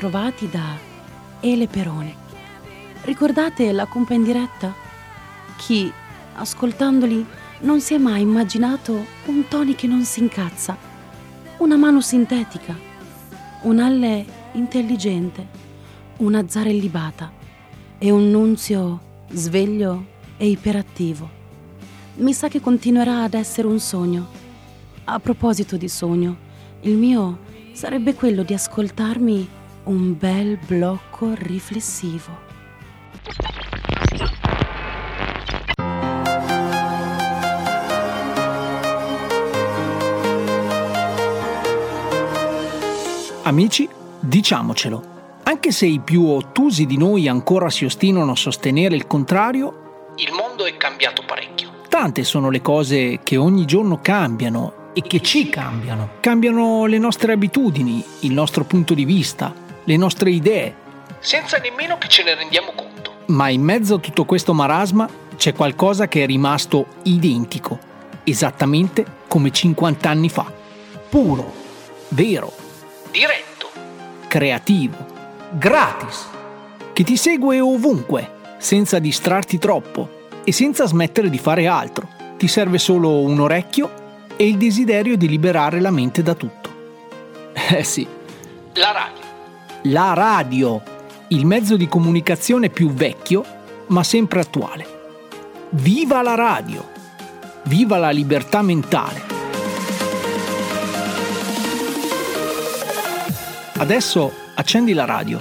bentrovati da Ele Perone. Ricordate la compa in diretta? Chi, ascoltandoli, non si è mai immaginato un Tony che non si incazza, una mano sintetica, un'alle intelligente, una zarellibata e un nunzio sveglio e iperattivo. Mi sa che continuerà ad essere un sogno. A proposito di sogno, il mio sarebbe quello di ascoltarmi un bel blocco riflessivo. Amici, diciamocelo. Anche se i più ottusi di noi ancora si ostinano a sostenere il contrario, il mondo è cambiato parecchio. Tante sono le cose che ogni giorno cambiano e che ci cambiano. Cambiano le nostre abitudini, il nostro punto di vista, le nostre idee, senza nemmeno che ce ne rendiamo conto. Ma in mezzo a tutto questo marasma c'è qualcosa che è rimasto identico, esattamente come 50 anni fa. Puro, vero, diretto, creativo, gratis, che ti segue ovunque, senza distrarti troppo e senza smettere di fare altro. Ti serve solo un orecchio e il desiderio di liberare la mente da tutto. Eh sì, la radio. La radio, il mezzo di comunicazione più vecchio, ma sempre attuale. Viva la radio! Viva la libertà mentale! Adesso accendi la radio,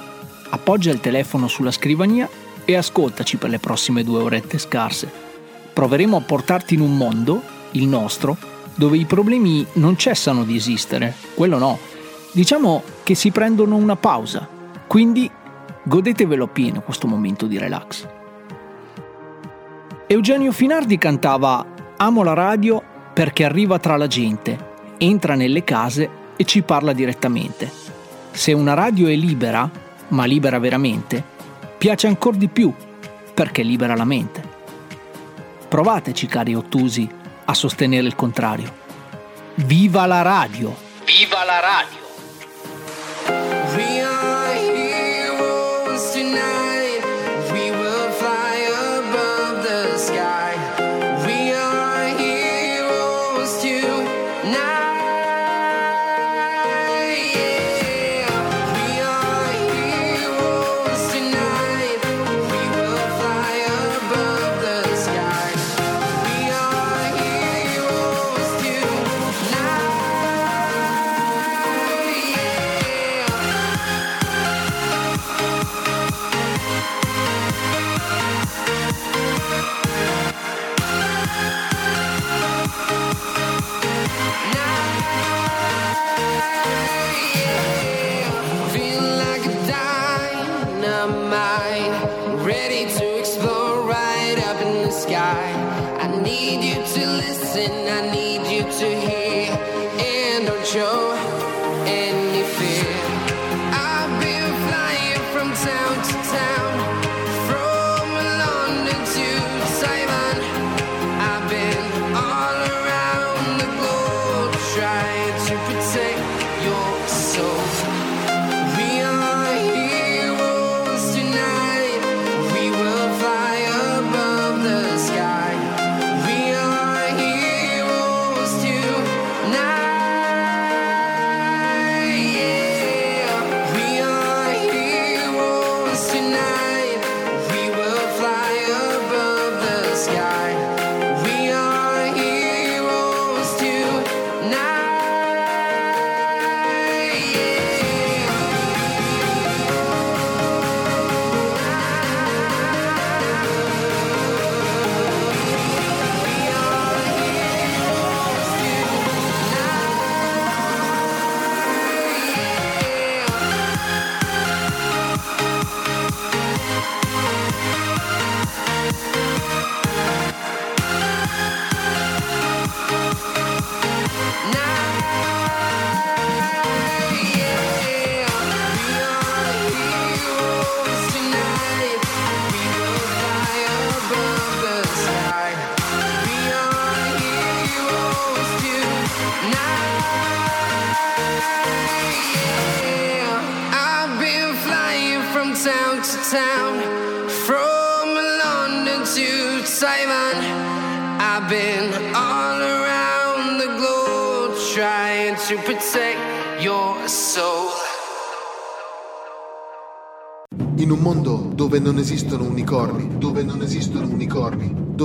appoggia il telefono sulla scrivania e ascoltaci per le prossime due orette scarse. Proveremo a portarti in un mondo, il nostro, dove i problemi non cessano di esistere, quello no. Diciamo che si prendono una pausa, quindi godetevelo pieno questo momento di relax. Eugenio Finardi cantava Amo la radio perché arriva tra la gente, entra nelle case e ci parla direttamente. Se una radio è libera, ma libera veramente, piace ancora di più perché libera la mente. Provateci, cari ottusi, a sostenere il contrario. Viva la radio! Viva la radio!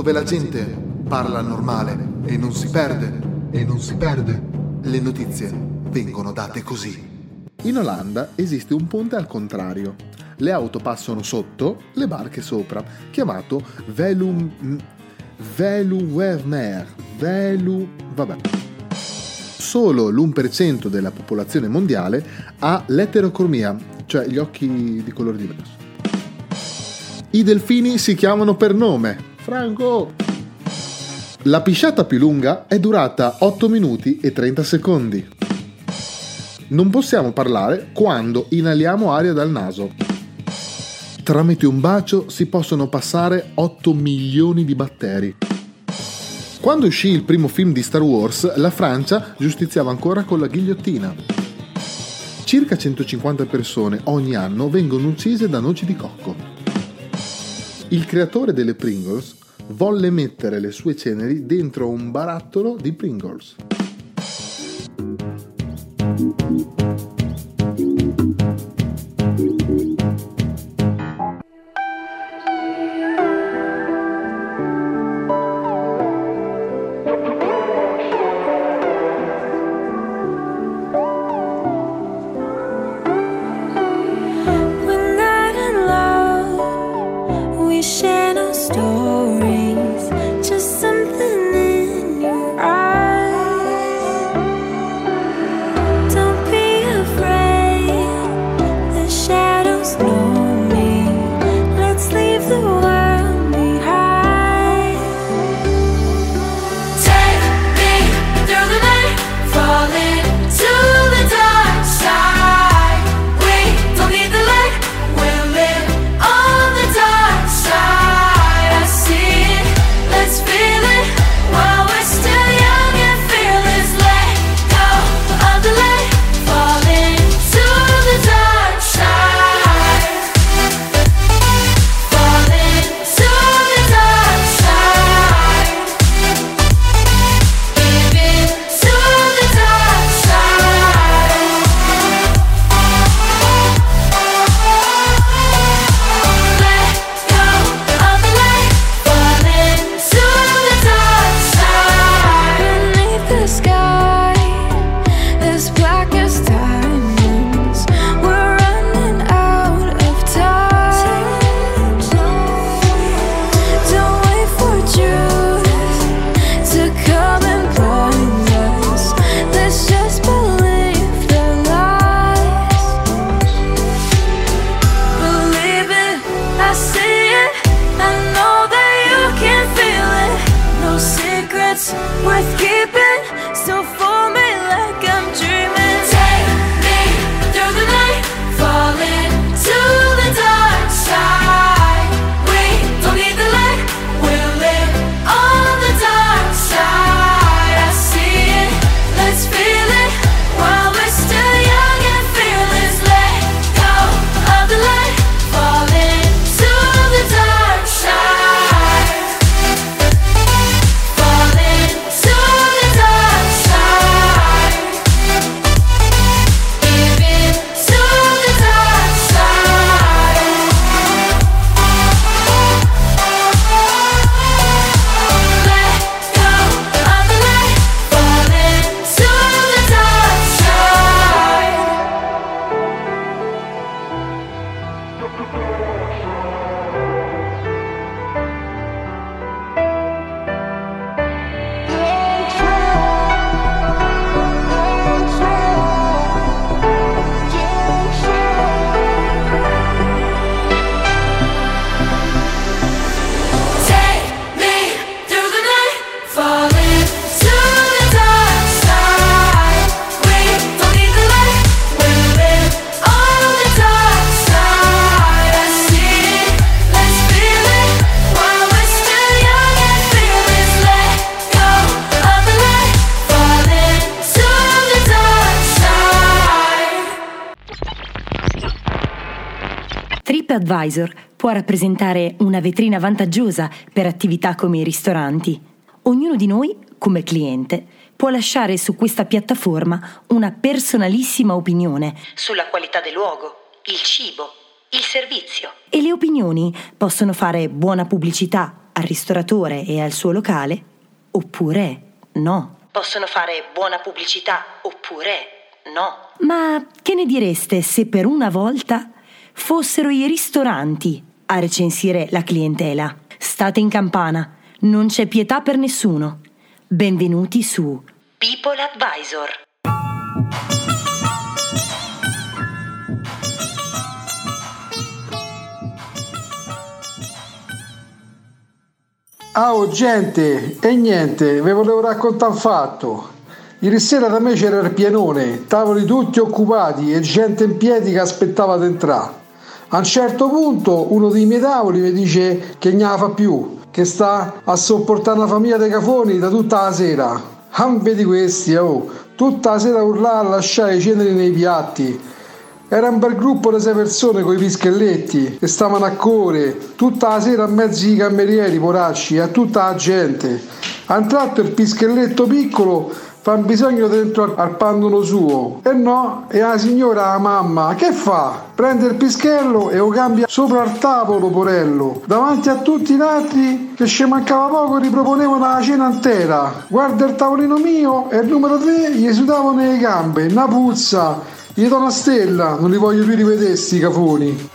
Dove la gente parla normale e non si perde, e non si perde, le notizie vengono date così. In Olanda esiste un ponte al contrario. Le auto passano sotto, le barche sopra, chiamato Velum... Veluwermer. Velu... vabbè. Solo l'1% della popolazione mondiale ha l'eterocromia, cioè gli occhi di colore diverso. I delfini si chiamano per nome. Franco! La pisciata più lunga è durata 8 minuti e 30 secondi. Non possiamo parlare quando inaliamo aria dal naso. Tramite un bacio si possono passare 8 milioni di batteri. Quando uscì il primo film di Star Wars, la Francia giustiziava ancora con la ghigliottina. Circa 150 persone ogni anno vengono uccise da noci di cocco. Il creatore delle Pringles volle mettere le sue ceneri dentro un barattolo di Pringles. TripAdvisor può rappresentare una vetrina vantaggiosa per attività come i ristoranti. Ognuno di noi, come cliente, può lasciare su questa piattaforma una personalissima opinione Sulla qualità del luogo, il cibo, il servizio. e le opinioni possono fare buona pubblicità al ristoratore e al suo locale oppure no. Possono fare buona pubblicità oppure no. Ma che ne direste se per una volta fossero i ristoranti a recensire la clientela? State in campana, non c'è pietà per nessuno. Benvenuti su People Advisor. Ah, oh, gente, e niente, vi volevo raccontare un fatto. Ieri sera da me c'era il pienone, tavoli tutti occupati e gente in piedi che aspettava di entrare. A un certo punto uno dei miei tavoli mi dice che non la fa più, che sta a sopportare una famiglia di cafoni da tutta la sera. Ah, vedi questi, oh, tutta la sera urlare a lasciare i ceneri nei piatti. Era un bel gruppo di sei persone con i pischelletti che stavano a core tutta la sera a mezzo ai camerieri, poracci, a tutta la gente. A un tratto il pischelletto piccolo fa bisogno dentro al pandolo suo. E no, e la signora, la mamma, che fa? Prende il pischello e lo cambia sopra al tavolo, porello. Davanti a tutti gli altri che ci mancava poco riproponevano la cena intera. Guarda il tavolino mio e il numero 3 gli sudavo nelle gambe, una puzza. Gli do una stella, non li voglio più rivedere sti cafoni.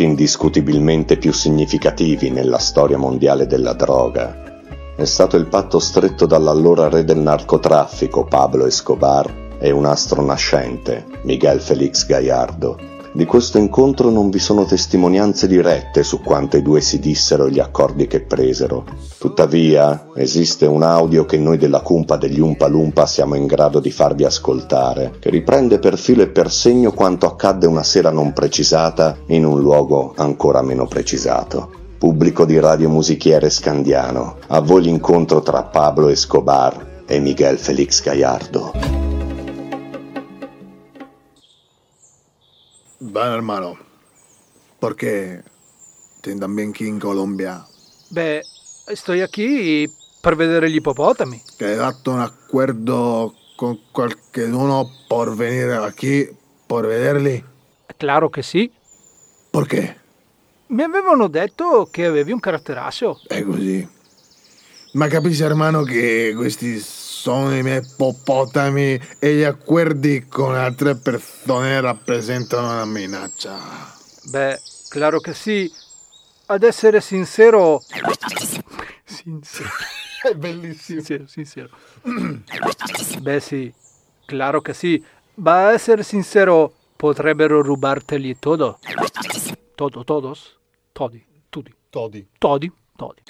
Momenti indiscutibilmente più significativi nella storia mondiale della droga è stato il patto stretto dall'allora re del narcotraffico Pablo Escobar e un astro nascente, Miguel Felix Gallardo. Di questo incontro non vi sono testimonianze dirette su quanto i due si dissero e gli accordi che presero. Tuttavia, esiste un audio che noi della cumpa degli Umpa Lumpa siamo in grado di farvi ascoltare, che riprende per filo e per segno quanto accadde una sera non precisata in un luogo ancora meno precisato. Pubblico di Radio Musichiere Scandiano, a voi l'incontro tra Pablo Escobar e Miguel Felix Gallardo. Hermano. ¿Por qué te también aquí in Colombia? Beh, sto qui per vedere gli ippopotami. Que hai dato un accordo con qualcuno por venire aquí por vederli? Claro che sì. Perché? Mi avevano detto che avevi un caratteraccio. È così. Ma capisci, hermano, che questi sono i miei ippopotami e gli accordi con altre persone rappresentano una minaccia. Beh, claro che sì. Ad essere sincero... sincero. È bellissimo. Sincero, sincero. Beh sì, claro che sì. Ma a essere sincero, potrebbero rubarteli todo. Todo, todos? Todi, tudi. Todi. Todi, todi.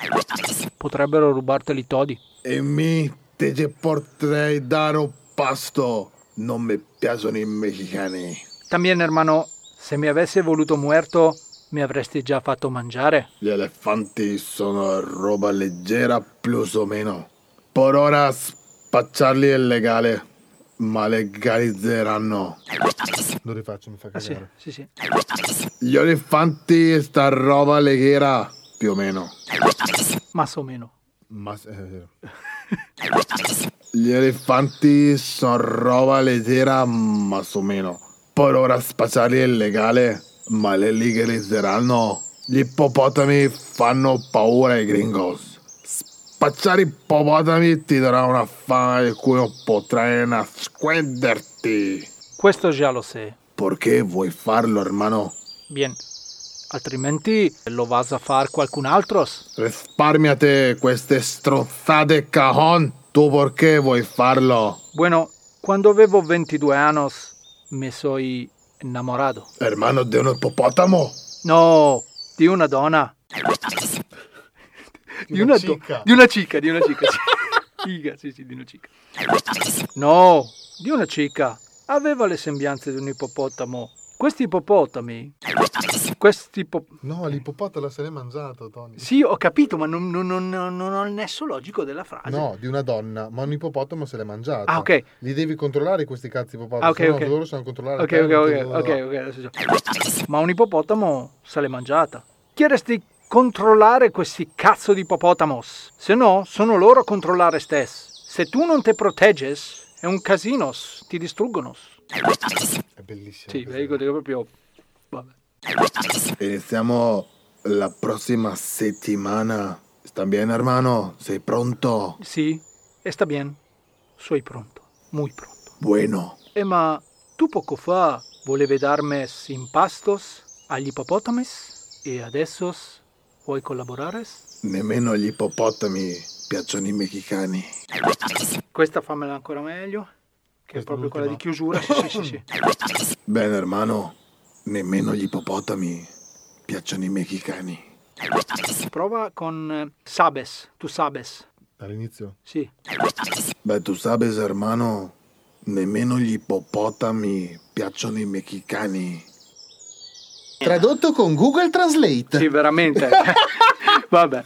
Potrebbero rubarteli todi. E mi te ci potrei dare un pasto. Non mi piacciono i messicani. También, hermano, se mi avessi voluto muerto, mi avresti già fatto mangiare. Gli elefanti sono roba leggera, plus o meno. Per ora spacciarli è legale, ma legalizzeranno. Lo rifaccio, mi fa Ah, sì, cagare. sì, sì. Gli elefanti sta roba leggera, più o meno. Más o meno. Ma eh, Gli elefanti sono roba leggera, ma o meno. Per ora spacciarli è legale, ma le legalizzeranno. Gli ippopotami fanno paura ai gringos. Spacciare ippopotami ti darà una fama di cui non potrai nasconderti. Questo già lo sai. Perché vuoi farlo, hermano? Bien. Altrimenti lo vas a far qualcun altro. Risparmiate queste strozzate cajon. Tu perché vuoi farlo? Bueno, quando avevo 22 años me soy enamorado. Hermano di un ippopotamo? No, di una donna. Di una do-. Di una cica, di una cica. Figa, sì, sì, di una cica. No, di una cica. Aveva le sembianze di un ippopotamo. Questi ippopotami. Questi ippopotami. No, l'ippopotamo se l'è mangiato, Tony. Sì, ho capito, ma non, non- non- non ho il nesso logico della frase. No, di una donna, ma un ippopotamo se l'è mangiato. Ah, ok. Li devi controllare questi cazzi ippopotami, Ah, ok, sennò ok. loro sanno controllare Ok, ok, ok, ok, ok, adesso già. Ma un ippopotamo se l'è mangiata. Chiederesti controllare questi cazzo di ippopotamos. Se no, sono loro a controllare stessi. Se tu non te protegges, è un casino, ti distruggono. È bellissimo. Sì, dico proprio... Vabbè. Iniziamo la prossima settimana. Sta bene, hermano? Sei pronto? Sì, sta bien. Soy pronto, muy pronto. Bueno. Eh, ma tu poco fa volevi darmi impastos agli ippopotamis e adesso vuoi collaborare? Nemmeno gli ippopotami piacciono i messicani. Questa fammela ancora meglio, che è proprio quella di chiusura. Sì, sì, sì, sì. Bene, hermano. Nemmeno gli ippopotami piacciono i messicani. Prova con eh, sabes, tu sabes. All'inizio? Sì. Beh, tu sabes, hermano, nemmeno gli ippopotami piacciono i messicani. Tradotto con Google Translate. Sì, veramente. Vabbè.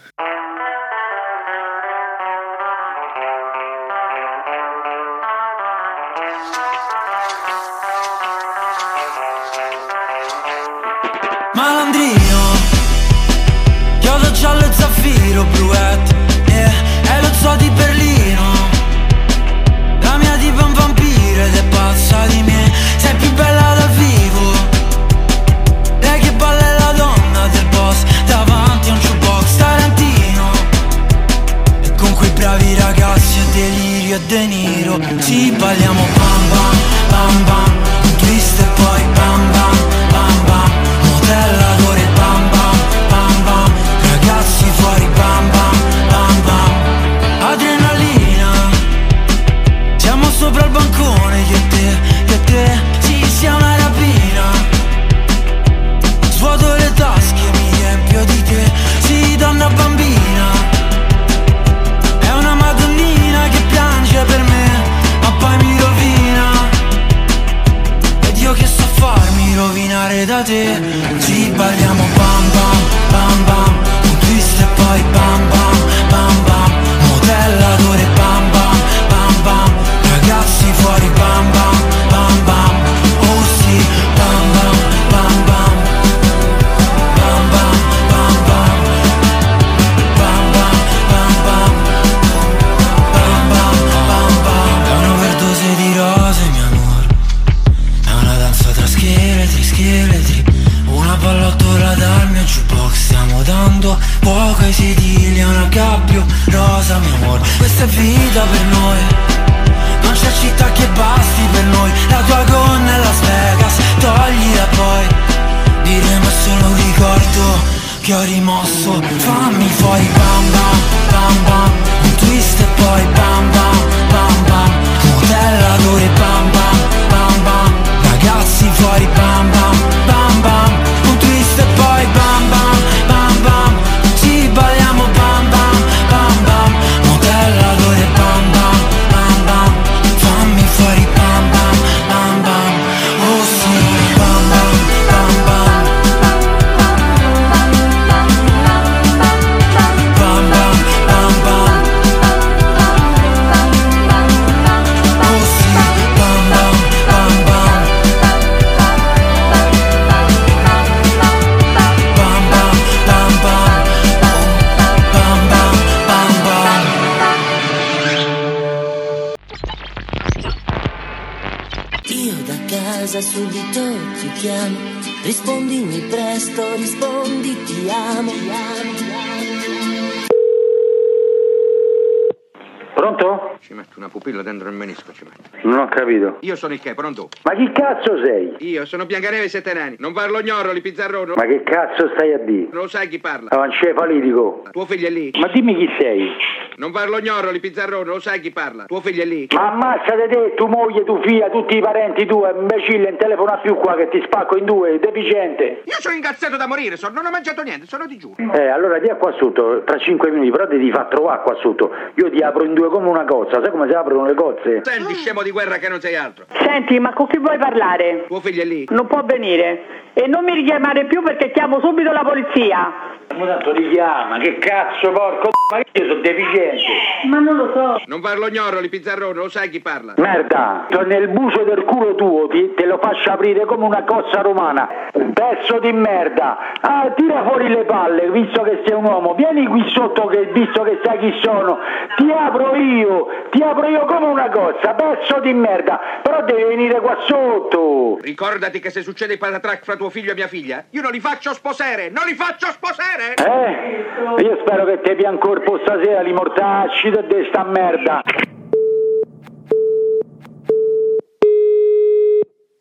Io sono il che, pronto? Ma chi cazzo sei? Io sono Biancaneve Sette Nani. Non parlo gnoroli, pizzarrono. Ma che cazzo stai a dire? Non lo sai chi parla. Avancefalitico. Tuo figlio è lì. Ma dimmi chi sei. Non parlo gnoroli, pizzarrone, lo sai chi parla. Tuo figlio è lì. Ma ammazzate te, tu moglie, tu figlia, tutti i parenti tu, imbecille, non telefona più qua che ti spacco in due, deficiente. Io sono ingazzato da morire, so- non ho mangiato niente, sono di giù. Eh, allora dia qua sotto, tra cinque minuti, però ti fa trovare qua sotto. Io ti apro in due come una cozza, sai come si aprono le cozze? Senti, scemo di guerra che non sei altro. Senti, ma con chi vuoi parlare? Tuo figlio è lì. Non può venire. E non mi richiamare più perché chiamo subito la polizia. Ma tanto richiama, che cazzo porco ma io sono deficiente. Ma non lo so. Non parlo gnoroli, pizzarrone, lo sai chi parla. Merda, sto nel bucio del culo tuo, ti- te lo faccio aprire come una cozza romana. Pezzo di merda. Ah, tira fuori le palle, visto che sei un uomo. Vieni qui sotto, che, visto che sai chi sono. Ti apro io, ti apro io come una cozza, pezzo di merda. Però devi venire qua sotto. Ricordati che se succede il patatrack fra tuo figlio e mia figlia, io non li faccio sposare, non li faccio sposare! Eh? Io spero che ti pian corpo stasera, li mortacci di sta merda.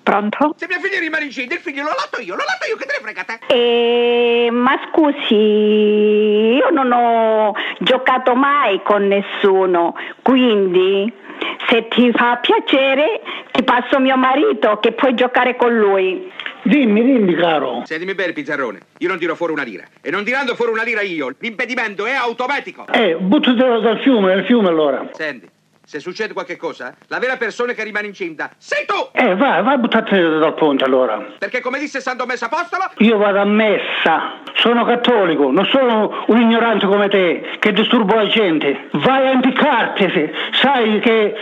Pronto? Se mia figlia rimane incinta, il figlio lo latto io, lo latto io, che te ne frega te? Eh, ma scusi, io non ho giocato mai con nessuno, quindi se ti fa piacere ti passo mio marito che puoi giocare con lui. Dimmi, dimmi, caro. Sentimi bene, pizzarrone. Io non tiro fuori una lira. E non tirando fuori una lira io, l'impedimento è automatico. Eh, buttatelo dal fiume, nel fiume allora. Senti, se succede qualche cosa, la vera persona che rimane incinta sei tu! Eh, vai, vai a buttartelo dal ponte allora. Perché come disse Santo Messo Apostolo, Io vado a messa, sono cattolico, non sono un ignorante come te che disturbo la gente. Vai a impiccarti, sai che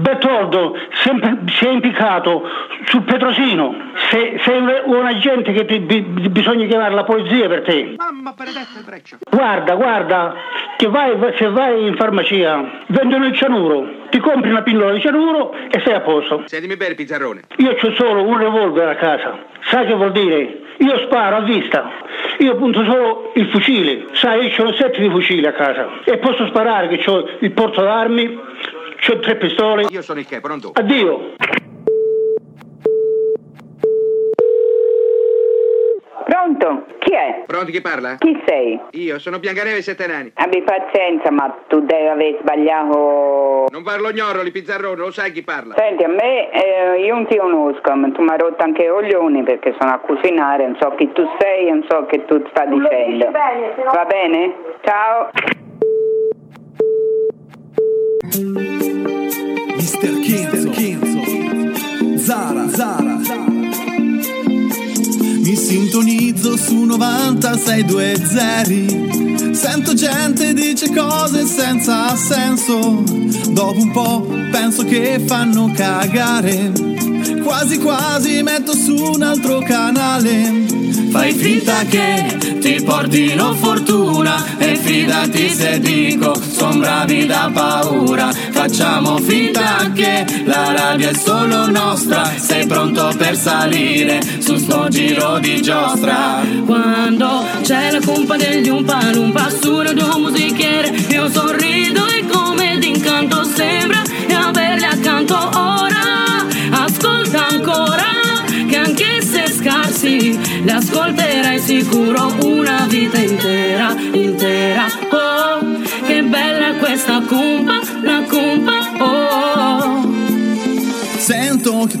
Bertoldo sempre si è impiccato sul Petrosino. Se- sei un, un agente che ti- bi- bisogna chiamare la polizia per te. mamma benedetta breccia. Guarda, guarda, che vai, se vai in farmacia, vendono il cianuro, ti compri una pillola di cianuro e sei a posto. Sentimi bene, pizzarrone. Io ho solo un revolver a casa. Sai che vuol dire? Io sparo a vista. Io punto solo il fucile. Sai, io ho sette di fucili a casa. E posso sparare che ho il porto d'armi, ho tre pistole. Io sono il che, pronto? Addio. Pronto? Chi è? Pronto, chi parla? Chi sei? Io sono Biancaneve Sette Nani. Abbi pazienza, ma tu devi aver sbagliato. Non parlo gnoroli, pizzarrone, lo sai chi parla. Senti, a me eh, io non ti conosco, ma tu mi hai rotto anche i coglioni perché sono a cucinare, non so chi tu sei, non so che tu sta dicendo. Va bene? Ciao. Mr. Kinzo, Kinzo, Zara, Zara. Mi sintonizzo su 9620. Sento gente dice cose senza senso. Dopo un po' penso che fanno cagare. Quasi quasi metto su un altro canale. Fai finta che ti portino fortuna e fidati se dico son bravi da paura. Facciamo finta che la radio è solo nostra, sei pronto per salire su sto giro di giostra. Quando c'è la colpa degli umpa lumpa su radio musichiere Io sorrido e come d'incanto sembra di averli accanto ora. Ascolta ancora che anche se scarsi li ascolterai sicuro una vita intera, intera. Oh, che bella questa cumpa, la cumpa, oh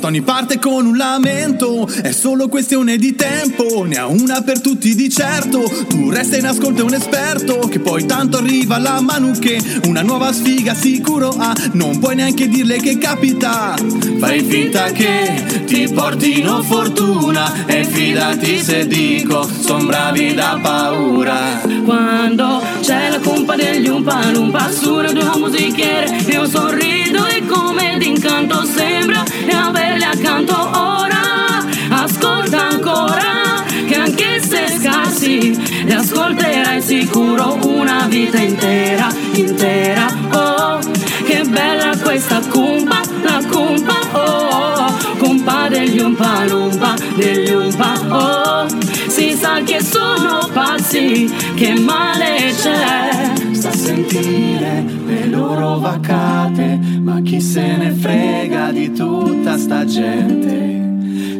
Ogni parte con un lamento. È solo questione di tempo Ne ha una per tutti di certo. Tu resta in ascolto e un esperto Che poi tanto arriva la manu che Una nuova sfiga sicuro ha Non puoi neanche dirle che capita. Fai finta che ti portino fortuna e fidati se dico son bravi da paura. Quando c'è la colpa degli umpa lumpa su radio musichiere Io sorrido e come d'incanto sembra di averli accanto ora. Ascolta ancora che anche se scarsi li ascolterai sicuro una vita intera, intera. Oh, che bella questa cumpa, la cumpa. Oh, cumpa degli umpa lumpa, degli umpa. Oh, sa che sono pazzi, che male c'è Sta a sentire le loro vaccate, ma chi se ne frega di tutta sta gente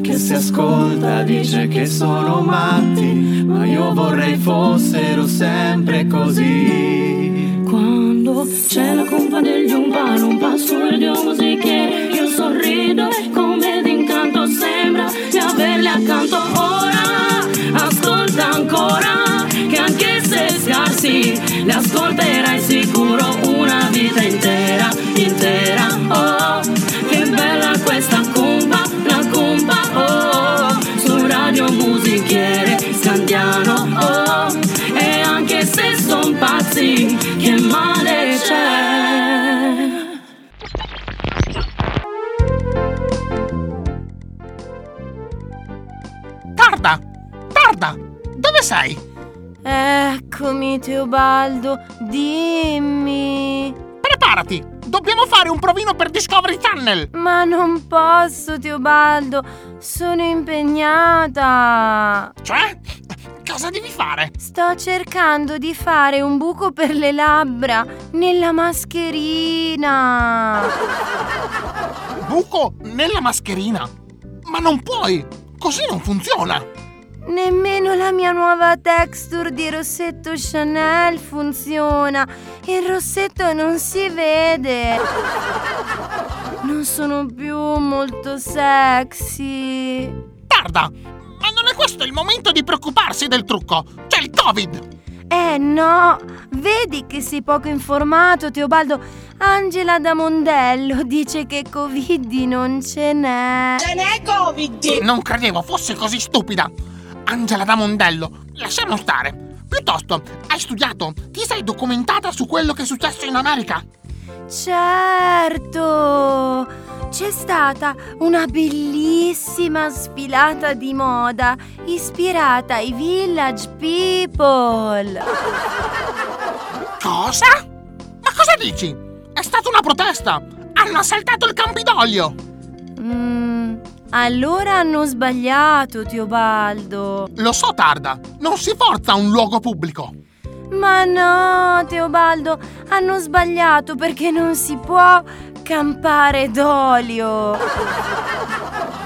che si ascolta dice che sono matti, ma io vorrei fossero sempre così. Quando c'è la colpa degli umpa lumpa su radio musichiere Io sorrido come d'incanto sembra di averli accanto li ascolterai sicuro una vita intera, intera Oh, che bella questa cumpa, la cumpa Oh, su radio musichiere scandiano Oh, e anche se son pazzi che male c'è Tarda! Tarda! Dove sei? Eccomi, Teobaldo, dimmi. Preparati! Dobbiamo fare un provino per Discovery Channel! Ma non posso, Teobaldo, sono impegnata. Cioè? Cosa devi fare? Sto cercando di fare un buco per le labbra nella mascherina. Buco nella mascherina? Ma non puoi! Così non funziona! Nemmeno la mia nuova texture di rossetto Chanel funziona. Il rossetto non si vede. Non sono più molto sexy. Tarda! Ma non è questo il momento di preoccuparsi del trucco! C'è il Covid! Eh no, vedi che sei poco informato, Teobaldo. Angela da Mondello dice che Covid non ce n'è. Ce n'è Covid! Non credevo fosse così stupida! Angela da Mondello, lasciamo stare! Piuttosto, hai studiato? Ti sei documentata su quello che è successo in America? Certo! C'è stata una bellissima sfilata di moda ispirata ai Village People. Cosa? Ma cosa dici? È stata una protesta! Hanno assaltato il Campidoglio! Mm, allora hanno sbagliato, Teobaldo. Lo so, Tarda, non si forza un luogo pubblico. Ma no, Teobaldo, hanno sbagliato perché non si può campare d'olio.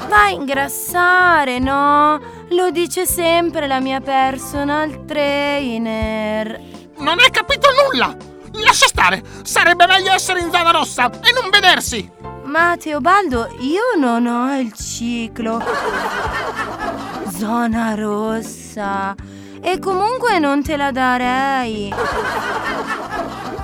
Va a ingrassare, no? Lo dice sempre la mia personal trainer. Non hai capito nulla! Lascia stare! Sarebbe meglio essere in zona rossa e non vedersi! Ma Teobaldo, io non ho il ciclo. Zona rossa. E comunque non te la darei.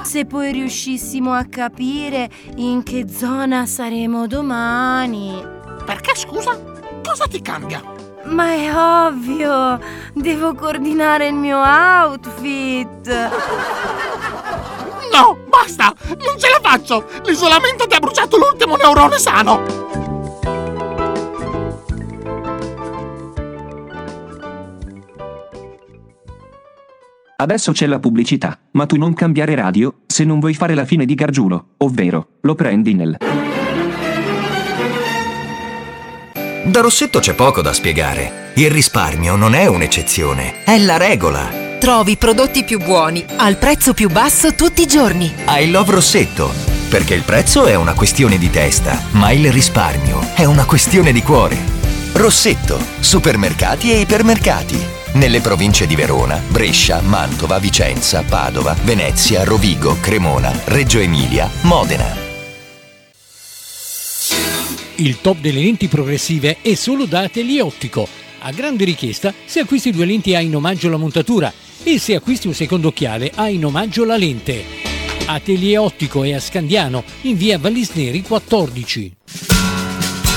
Se poi riuscissimo a capire in che zona saremo domani. Perché scusa? Cosa ti cambia? Ma è ovvio, devo coordinare il mio outfit. No, basta! Non ce la faccio! L'isolamento ti ha bruciato l'ultimo neurone sano! Adesso c'è la pubblicità, ma tu non cambiare radio, se non vuoi fare la fine di Gargiulo, ovvero, lo prendi nel... Da Rossetto c'è poco da spiegare. Il risparmio non è un'eccezione, è la regola. Trovi i prodotti più buoni, al prezzo più basso tutti i giorni. I love Rossetto, perché il prezzo è una questione di testa, ma il risparmio è una questione di cuore. Rossetto, supermercati e ipermercati. Nelle province di Verona, Brescia, Mantova, Vicenza, Padova, Venezia, Rovigo, Cremona, Reggio Emilia, Modena. Il top delle lenti progressive è solo da Atelier Ottico. A grande richiesta, se acquisti due lenti hai in omaggio la montatura e se acquisti un secondo occhiale hai in omaggio la lente. Atelier Ottico è a Scandiano, in via Vallisneri 14.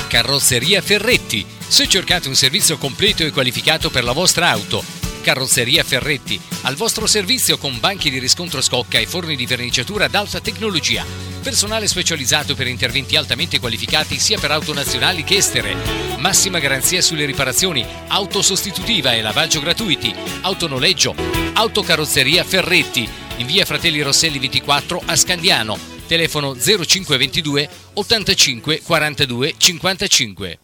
Carrozzeria Ferretti. Se cercate un servizio completo e qualificato per la vostra auto, Carrozzeria Ferretti, al vostro servizio con banchi di riscontro scocca e forni di verniciatura ad alta tecnologia. Personale specializzato per interventi altamente qualificati sia per auto nazionali che estere. Massima garanzia sulle riparazioni, auto sostitutiva e lavaggio gratuiti, autonoleggio, autocarrozzeria Ferretti, in via Fratelli Rosselli 24 a Scandiano. Telefono 0522 85 42 55.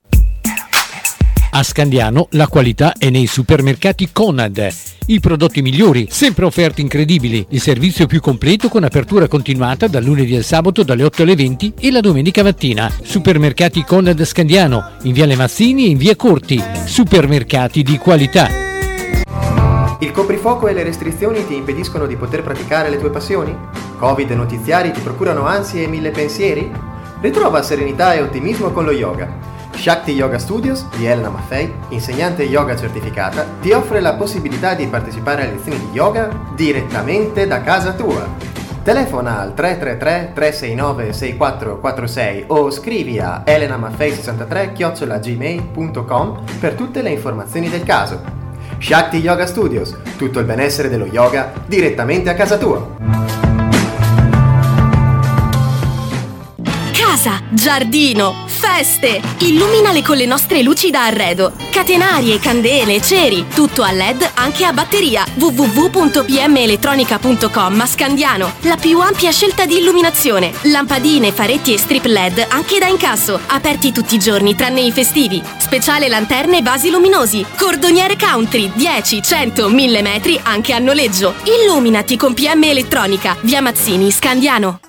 A Scandiano la qualità è nei supermercati Conad. I prodotti migliori, sempre offerte incredibili, il servizio più completo con apertura continuata dal lunedì al sabato dalle 8 alle 20 e la domenica mattina. Supermercati Conad Scandiano, in via Le Mazzini e in via Corti. Supermercati di qualità. Il coprifuoco e le restrizioni ti impediscono di poter praticare le tue passioni? Covid e notiziari ti procurano ansie e mille pensieri? Ritrova serenità e ottimismo con lo yoga. Shakti Yoga Studios di Elena Maffei, insegnante yoga certificata, ti offre la possibilità di partecipare a lezioni di yoga direttamente da casa tua. Telefona al 333 369 6446 o scrivi a elenamaffei63 per tutte le informazioni del caso. Shakti Yoga Studios, tutto il benessere dello yoga direttamente a casa tua. Casa, giardino, feste! Illuminale con le nostre luci da arredo. Catenarie, candele, ceri, tutto a LED anche a batteria. www.pmelettronica.com Scandiano. La più ampia scelta di illuminazione. Lampadine, faretti e strip LED anche da incasso. Aperti tutti i giorni tranne i festivi. Speciale lanterne e vasi luminosi. Cordoniere country, 10, 100, 1000 metri anche a noleggio. Illuminati con PM Elettronica. Via Mazzini, Scandiano.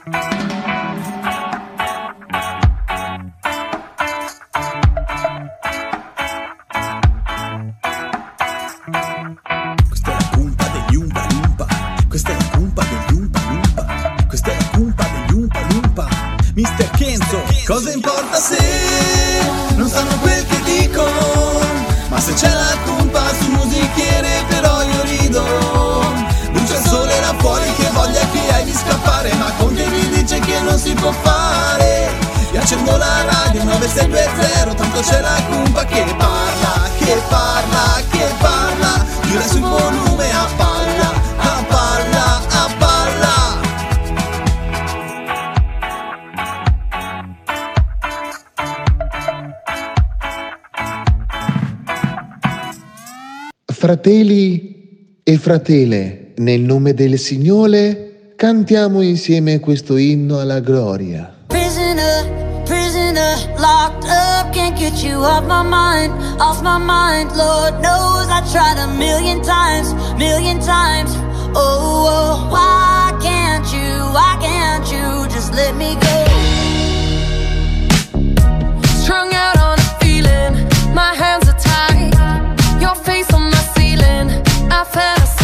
Cosa importa se non sanno quel che dico? Ma se c'è la cumpa sul musichiere però io rido. Brucia il sole là fuori che voglia che hai di scappare, ma Conte mi dice che non si può fare. Io accendo la radio 9620, tanto c'è la cumpa che parla, che parla, che parla. Gira sul volume Fratelli e fratele, nel nome del Signore, cantiamo insieme questo inno alla gloria. Prisoner, prisoner, locked up, can't get you off my mind, off my mind. Lord knows I tried a million times, million times. Oh, oh, why can't you, why can't you just let me go? Strung out on a feeling, my hands are ceiling, I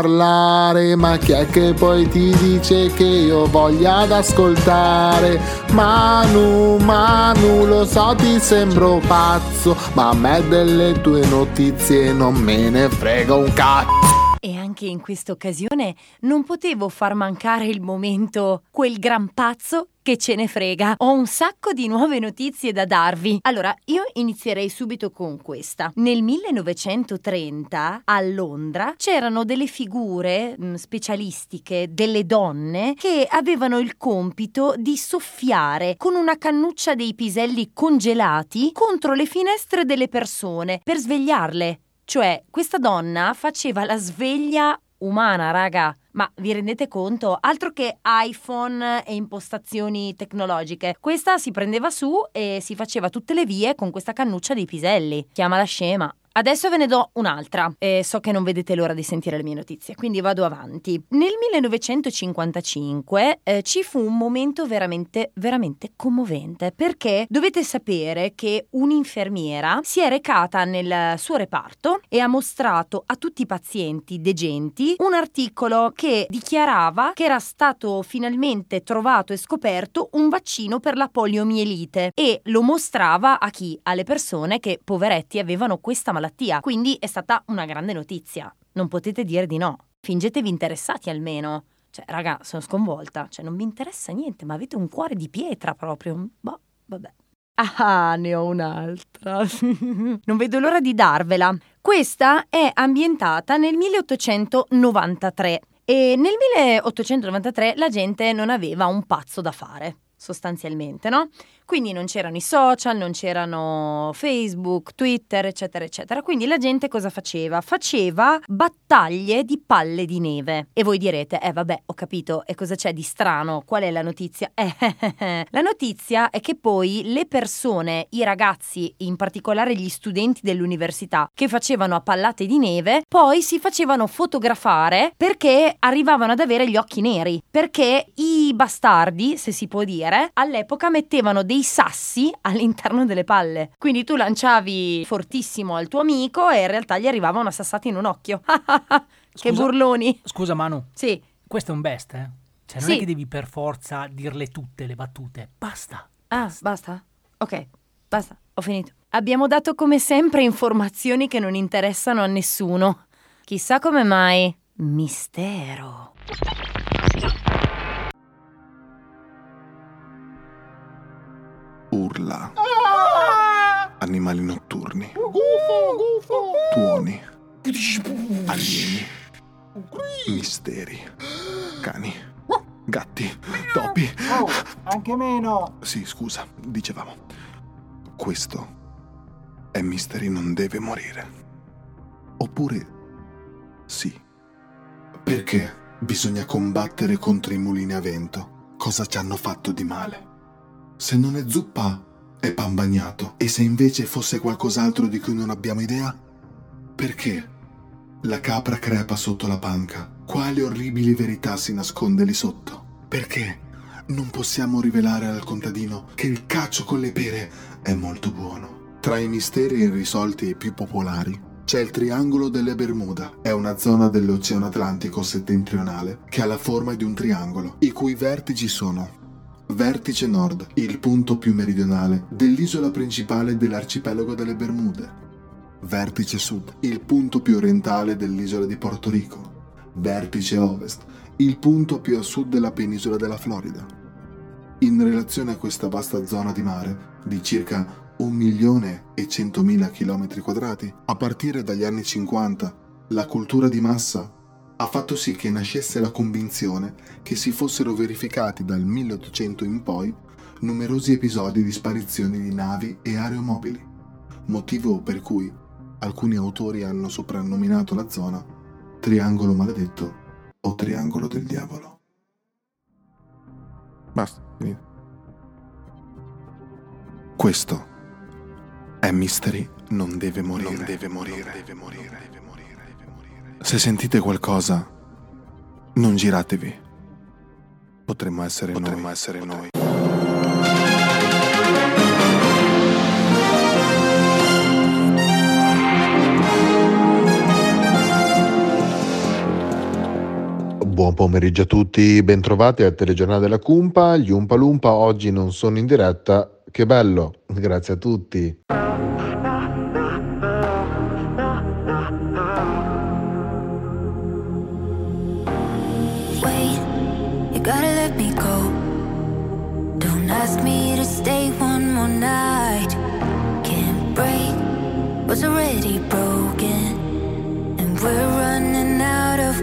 parlare, ma chi è che poi ti dice che io voglia ad ascoltare? Manu, Manu, lo so ti sembro pazzo, ma a me delle tue notizie non me ne frega un cazzo. E anche in questa occasione non potevo far mancare il momento quel gran pazzo che ce ne frega. Ho un sacco di nuove notizie da darvi. Allora, io inizierei subito con questa. Nel 1930 a Londra c'erano delle figure mh, specialistiche, delle donne che avevano il compito di soffiare con una cannuccia dei piselli congelati contro le finestre delle persone per svegliarle. Cioè, questa donna faceva la sveglia umana, raga. Ma vi rendete conto? Altro che iPhone e impostazioni tecnologiche. Questa si prendeva su e si faceva tutte le vie con questa cannuccia dei piselli. Chiamala scema. Adesso ve ne do un'altra e so che non vedete l'ora di sentire le mie notizie, quindi vado avanti. Nel 1955 eh, ci fu un momento veramente, veramente commovente perché dovete sapere che un'infermiera si è recata nel suo reparto e ha mostrato a tutti i pazienti degenti un articolo che dichiarava che era stato finalmente trovato e scoperto un vaccino per la poliomielite e lo mostrava a chi? Alle persone che poveretti avevano questa malattia. Quindi è stata una grande notizia. Non potete dire di no. Fingetevi interessati almeno. Cioè, raga, sono sconvolta. Cioè, non mi interessa niente, ma avete un cuore di pietra proprio. Boh, vabbè. Ah, ne ho un'altra. non vedo l'ora di darvela. Questa è ambientata nel 1893 e nel 1893 la gente non aveva un pazzo da fare, sostanzialmente, no? Quindi non c'erano i social, non c'erano Facebook, Twitter, eccetera, eccetera. Quindi la gente cosa faceva? Faceva battaglie di palle di neve. E voi direte, eh vabbè, ho capito, e cosa c'è di strano? Qual è la notizia? Eh, la notizia è che poi le persone, i ragazzi, in particolare gli studenti dell'università, che facevano a pallate di neve, poi si facevano fotografare perché arrivavano ad avere gli occhi neri. Perché i bastardi, se si può dire, all'epoca mettevano dei sassi all'interno delle palle. Quindi tu lanciavi fortissimo al tuo amico e in realtà gli arrivava una sassata in un occhio. che Scusa- burloni. Scusa Manu. Sì. Questo è un best, eh? Cioè non Sì. è che devi per forza dirle tutte le battute. Basta. Ah, basta? Ok, basta, ho finito. Abbiamo dato come sempre informazioni che non interessano a nessuno. Chissà come mai. Mistero. Urla. Animali notturni. Tuoni. Alieni. Misteri. Cani. Gatti. Topi. Oh, anche meno. Sì, scusa, dicevamo. Questo è Mystery non deve morire. Oppure sì. Perché bisogna combattere contro i mulini a vento? Cosa ci hanno fatto di male? Se non è zuppa, è pan bagnato. E se invece fosse qualcos'altro di cui non abbiamo idea? Perché la capra crepa sotto la panca? Quale orribili verità si nasconde lì sotto? Perché non possiamo rivelare al contadino che il cacio con le pere è molto buono? Tra i misteri irrisolti e più popolari c'è il Triangolo delle Bermuda. È una zona dell'Oceano Atlantico settentrionale che ha la forma di un triangolo, i cui vertici sono Vertice Nord, il punto più meridionale dell'isola principale dell'arcipelago delle Bermude. Vertice Sud, il punto più orientale dell'isola di Porto Rico. Vertice Ovest, il punto più a sud della penisola della Florida. In relazione a questa vasta zona di mare, di circa 1 milione e 100.000 km quadrati, a partire dagli anni 50, la cultura di massa ha fatto sì che nascesse la convinzione che si fossero verificati dal 1800 in poi numerosi episodi di sparizioni di navi e aeromobili, motivo per cui alcuni autori hanno soprannominato la zona Triangolo Maledetto o Triangolo del Diavolo. Basta, finito. Questo è Mystery non deve morire. Non deve morire. deve morire. Se sentite qualcosa, non giratevi. Potremmo essere Potremmo noi. Essere Potremmo. noi. Buon pomeriggio a tutti, bentrovati al telegiornale della Cumpa. Gli Umpa Lumpa oggi non sono in diretta. Che bello, grazie a tutti.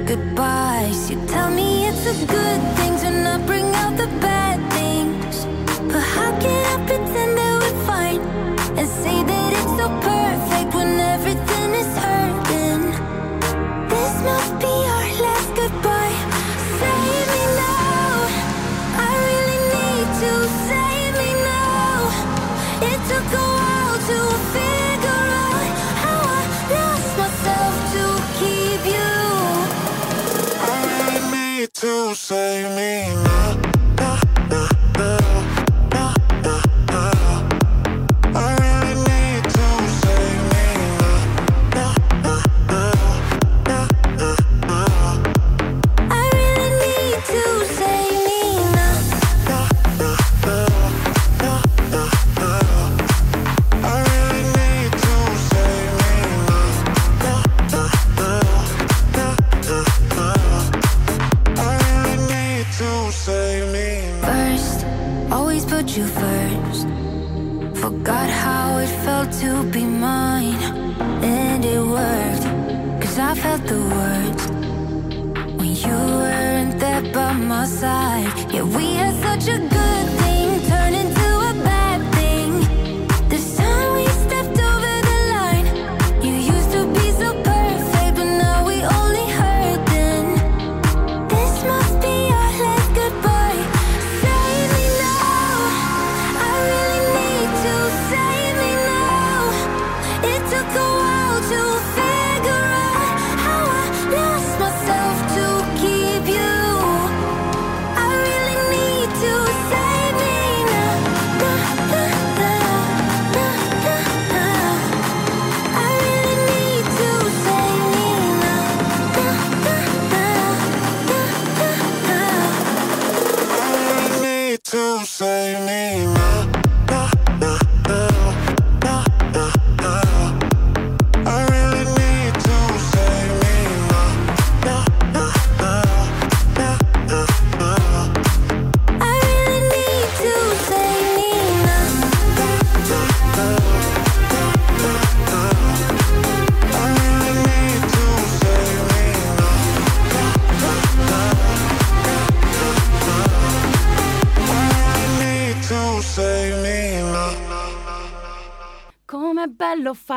Goodbyes. You tell me it's a good thing to not bring out the bad things. But how can I pretend that we're fine and say that it's so perfect when everything to save me now.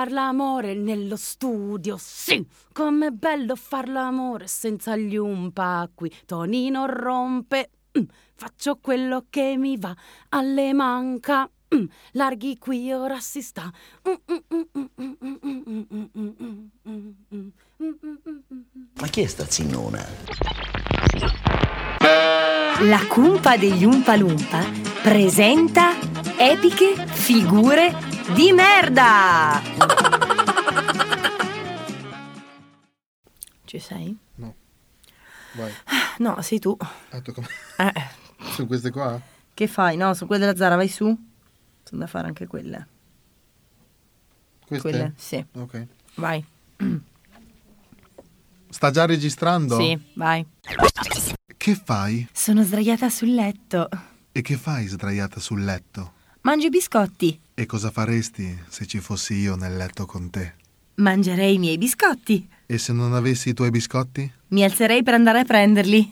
Bello far l'amore nello studio, sì! Com'è bello far l'amore senza gli umpa qui. Tonino rompe, mm, faccio quello che mi va, alle manca. mm, larghi qui ora si sta. Mm, ma chi è sta zinnona? La cumpa degli Umpa Lumpa presenta epiche figure di merda! Ci sei? No. Vai. No, sei tu. Ah, eh. Su queste qua? Che fai? No, su quelle della Zara vai su. Sono da fare anche quelle. Queste? Quelle, sì. Ok. Vai. Sta già registrando? Sì, vai. Che fai? Sono sdraiata sul letto. E che fai sdraiata sul letto? Mangio i biscotti. E cosa faresti se ci fossi io nel letto con te? Mangerei i miei biscotti. E se non avessi i tuoi biscotti? Mi alzerei per andare a prenderli.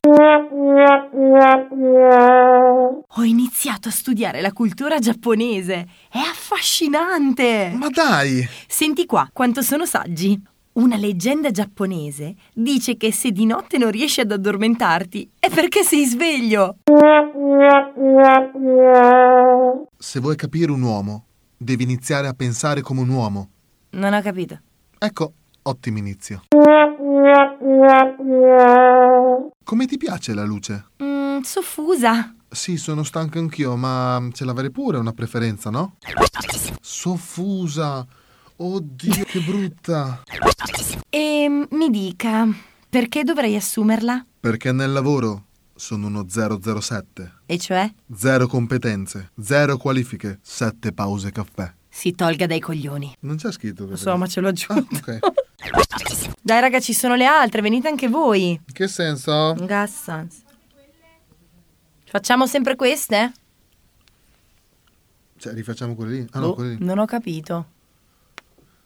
Ho iniziato a studiare la cultura giapponese. È affascinante. Ma dai! Senti qua quanto sono saggi. Una leggenda giapponese dice che se di notte non riesci ad addormentarti è perché sei sveglio. Se vuoi capire un uomo, devi iniziare a pensare come un uomo. Non ho capito. Ecco, ottimo inizio. Come ti piace la luce? Mm, soffusa. Sì, sono stanco anch'io, ma ce l'avrei pure una preferenza, no? Soffusa. Oddio, che brutta. E mi dica, Perché dovrei assumerla? Perché nel lavoro sono uno 007. E cioè? Zero competenze, zero qualifiche, sette pause caffè. Si tolga dai coglioni. Non c'è scritto Lo questo. so, ma ce l'ho aggiunto. Ok. Dai, raga, ci sono le altre, venite anche voi. In che senso? Gassans. Facciamo sempre queste? Cioè, rifacciamo quelle lì? Ah no, Boh, quelle lì. non ho capito.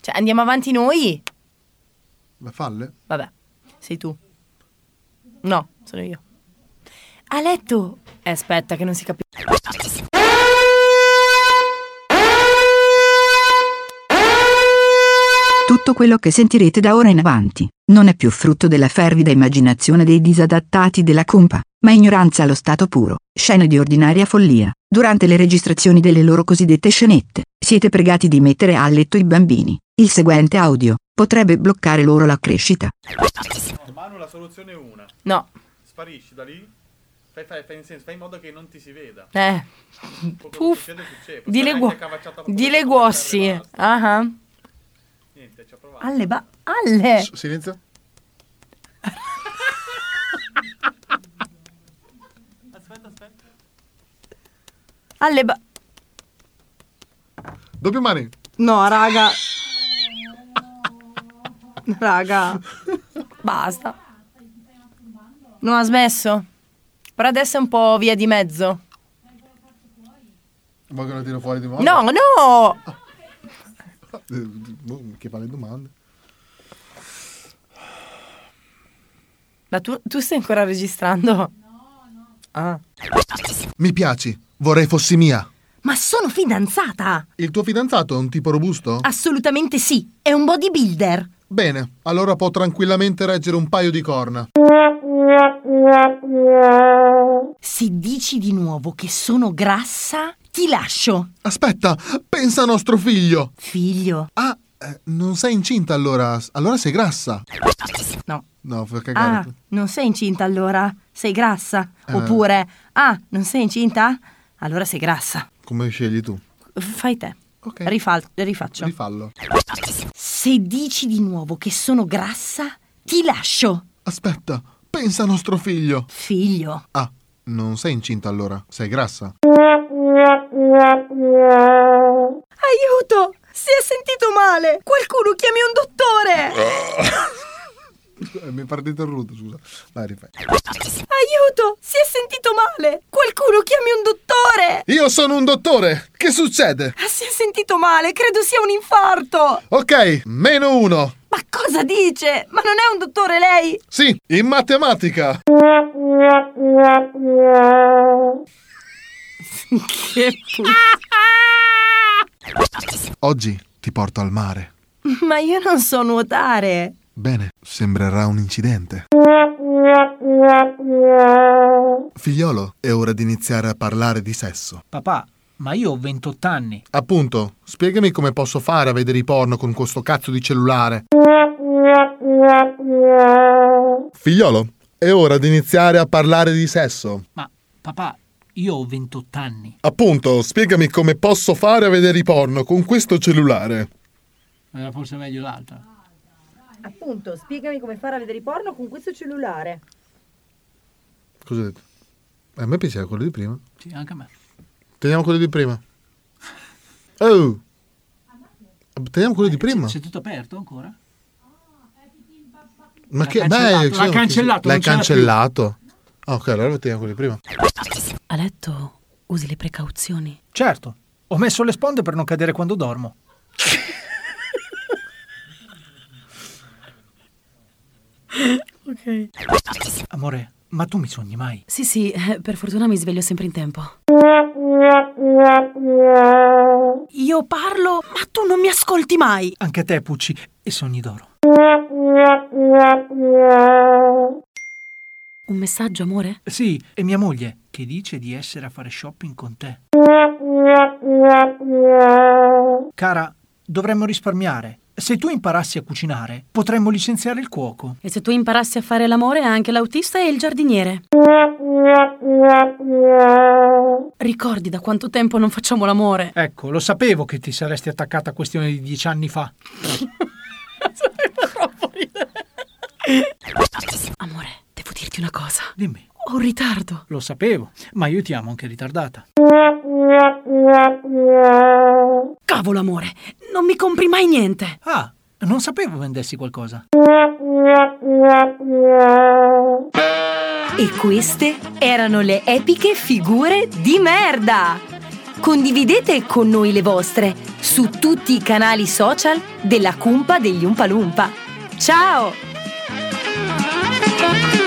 Cioè, andiamo avanti noi? Ma falle? Vabbè, sei tu. No, sono io. A letto. Eh, aspetta, che non si capisce. Tutto quello che sentirete da ora in avanti non è più frutto della fervida immaginazione dei disadattati della compa, ma ignoranza allo stato puro, scene di ordinaria follia. Durante le registrazioni delle loro cosiddette scenette, siete pregati di mettere a letto i bambini. Il seguente audio potrebbe bloccare loro la crescita. Manu, la soluzione è una. No. Sparisci da lì. Fai, fai, fai in senso, fai in modo che non ti si veda. Eh. Puff. succede, succede. Di le, Sarai guo- anche accavacciata con di quello le che guossi. serve, Ah ah. Niente, ci ho provato. Alle ba... Alle! Silenzio. Aspetta, aspetta. Alle ba... Doppio mani. No, raga. Raga. Basta. Non ha smesso. Però adesso è un po' via di mezzo. Vuoi che lo tiro fuori di nuovo? No, no! Eh, boh, Che fa le domande? Ma tu, tu stai ancora registrando? Ah. Mi piaci, vorrei fossi mia. Ma sono fidanzata! Il tuo fidanzato è un tipo robusto? Assolutamente sì, è un bodybuilder. Bene, allora può tranquillamente reggere un paio di corna. Se dici di nuovo che sono grassa, ti lascio. Aspetta, pensa a nostro figlio. Figlio? Ah, eh, non sei incinta allora? Allora sei grassa. No. No, fai Ah, non sei incinta allora? Sei grassa? Eh. Oppure, ah, non sei incinta? Allora sei grassa. Come scegli tu? Fai te. Rifal- rifaccio. Rifallo. Se dici di nuovo che sono grassa, ti lascio. Aspetta, pensa a nostro figlio. Figlio? Ah, non sei incinta allora? Sei grassa? Aiuto! Si è sentito male! Qualcuno chiami un dottore! Eh, Mi è partito il ruto, scusa. Vai, rifai. Aiuto! Si è sentito male! Qualcuno chiami un dottore! Io sono un dottore! Che succede? Ah, Si è sentito male! Credo sia un infarto! Ok, meno uno. Ma cosa dice? Ma non è un dottore lei? Sì, in matematica. che Oggi ti porto al mare. Ma io non so nuotare! Bene, sembrerà un incidente. Figliolo, è ora di iniziare a parlare di sesso. Papà, ma io ho 28 anni. Appunto, spiegami come posso fare a vedere i porno con questo cazzo di cellulare. Figliolo, è ora di iniziare a parlare di sesso. Ma, papà, io ho 28 anni. Appunto, spiegami come posso fare a vedere i porno con questo cellulare. Era forse meglio l'altra. Appunto, spiegami come fare a vedere i porno con questo cellulare. Cosa hai detto? Eh, A me piaceva quello di prima. Sì, anche a me. Teniamo quello di prima. Oh! Teniamo quello di prima. C'è tutto aperto ancora? Ma L'ha che cancellato, beh, l'ha cioè, cancellato, L'hai cancellato. Ah, ok, allora teniamo quello di prima. A letto usi le precauzioni. Certo. Ho messo le sponde per non cadere quando dormo. Ok. Amore, ma tu mi sogni mai? Sì, sì, eh, per fortuna mi sveglio sempre in tempo. Io parlo, ma tu non mi ascolti mai. Anche te, Pucci, e sogni d'oro. Un messaggio, amore? Sì, e mia moglie, che dice di essere a fare shopping con te. Cara, dovremmo risparmiare. Se tu imparassi a cucinare, potremmo licenziare il cuoco. E se tu imparassi a fare l'amore, anche l'autista e il giardiniere. Ricordi da quanto tempo non facciamo l'amore? Ecco, lo sapevo che ti saresti attaccata a questione di dieci anni fa. una cosa. Dimmi. Ho un ritardo. Lo sapevo, ma io ti amo anche ritardata. Cavolo, amore, non mi compri mai niente. Ah, non sapevo vendessi qualcosa. E queste erano le epiche figure di merda! Condividete con noi le vostre su tutti i canali social della Cumpa degli Umpalumpa. Ciao!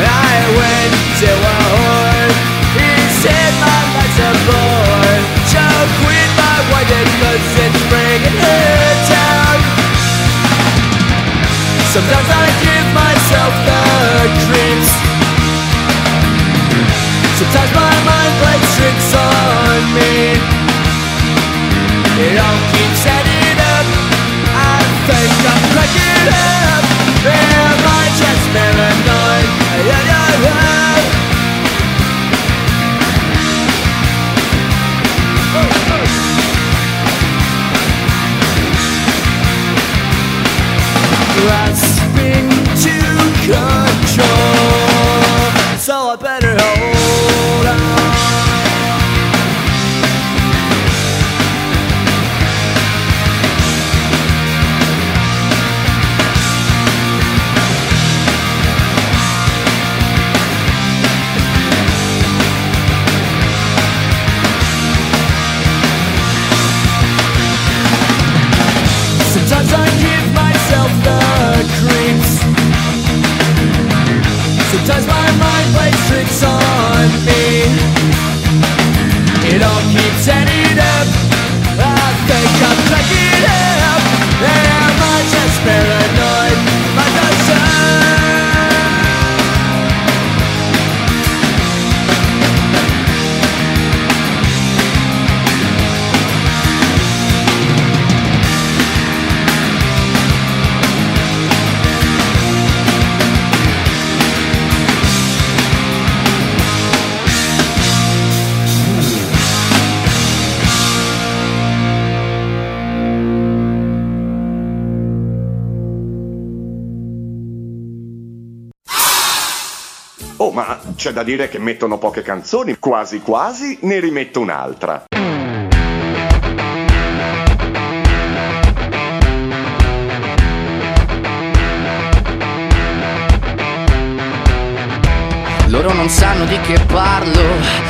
I went to a. He said my life's a quit my her. Sometimes I give myself the creeps. Sometimes my mind plays tricks on me. It all keeps adding up. I think I'm cracking up. Am I just paranoid? Yeah, Oh, ma c'è da dire che mettono poche canzoni, quasi quasi ne rimetto un'altra. Loro non sanno di che parlo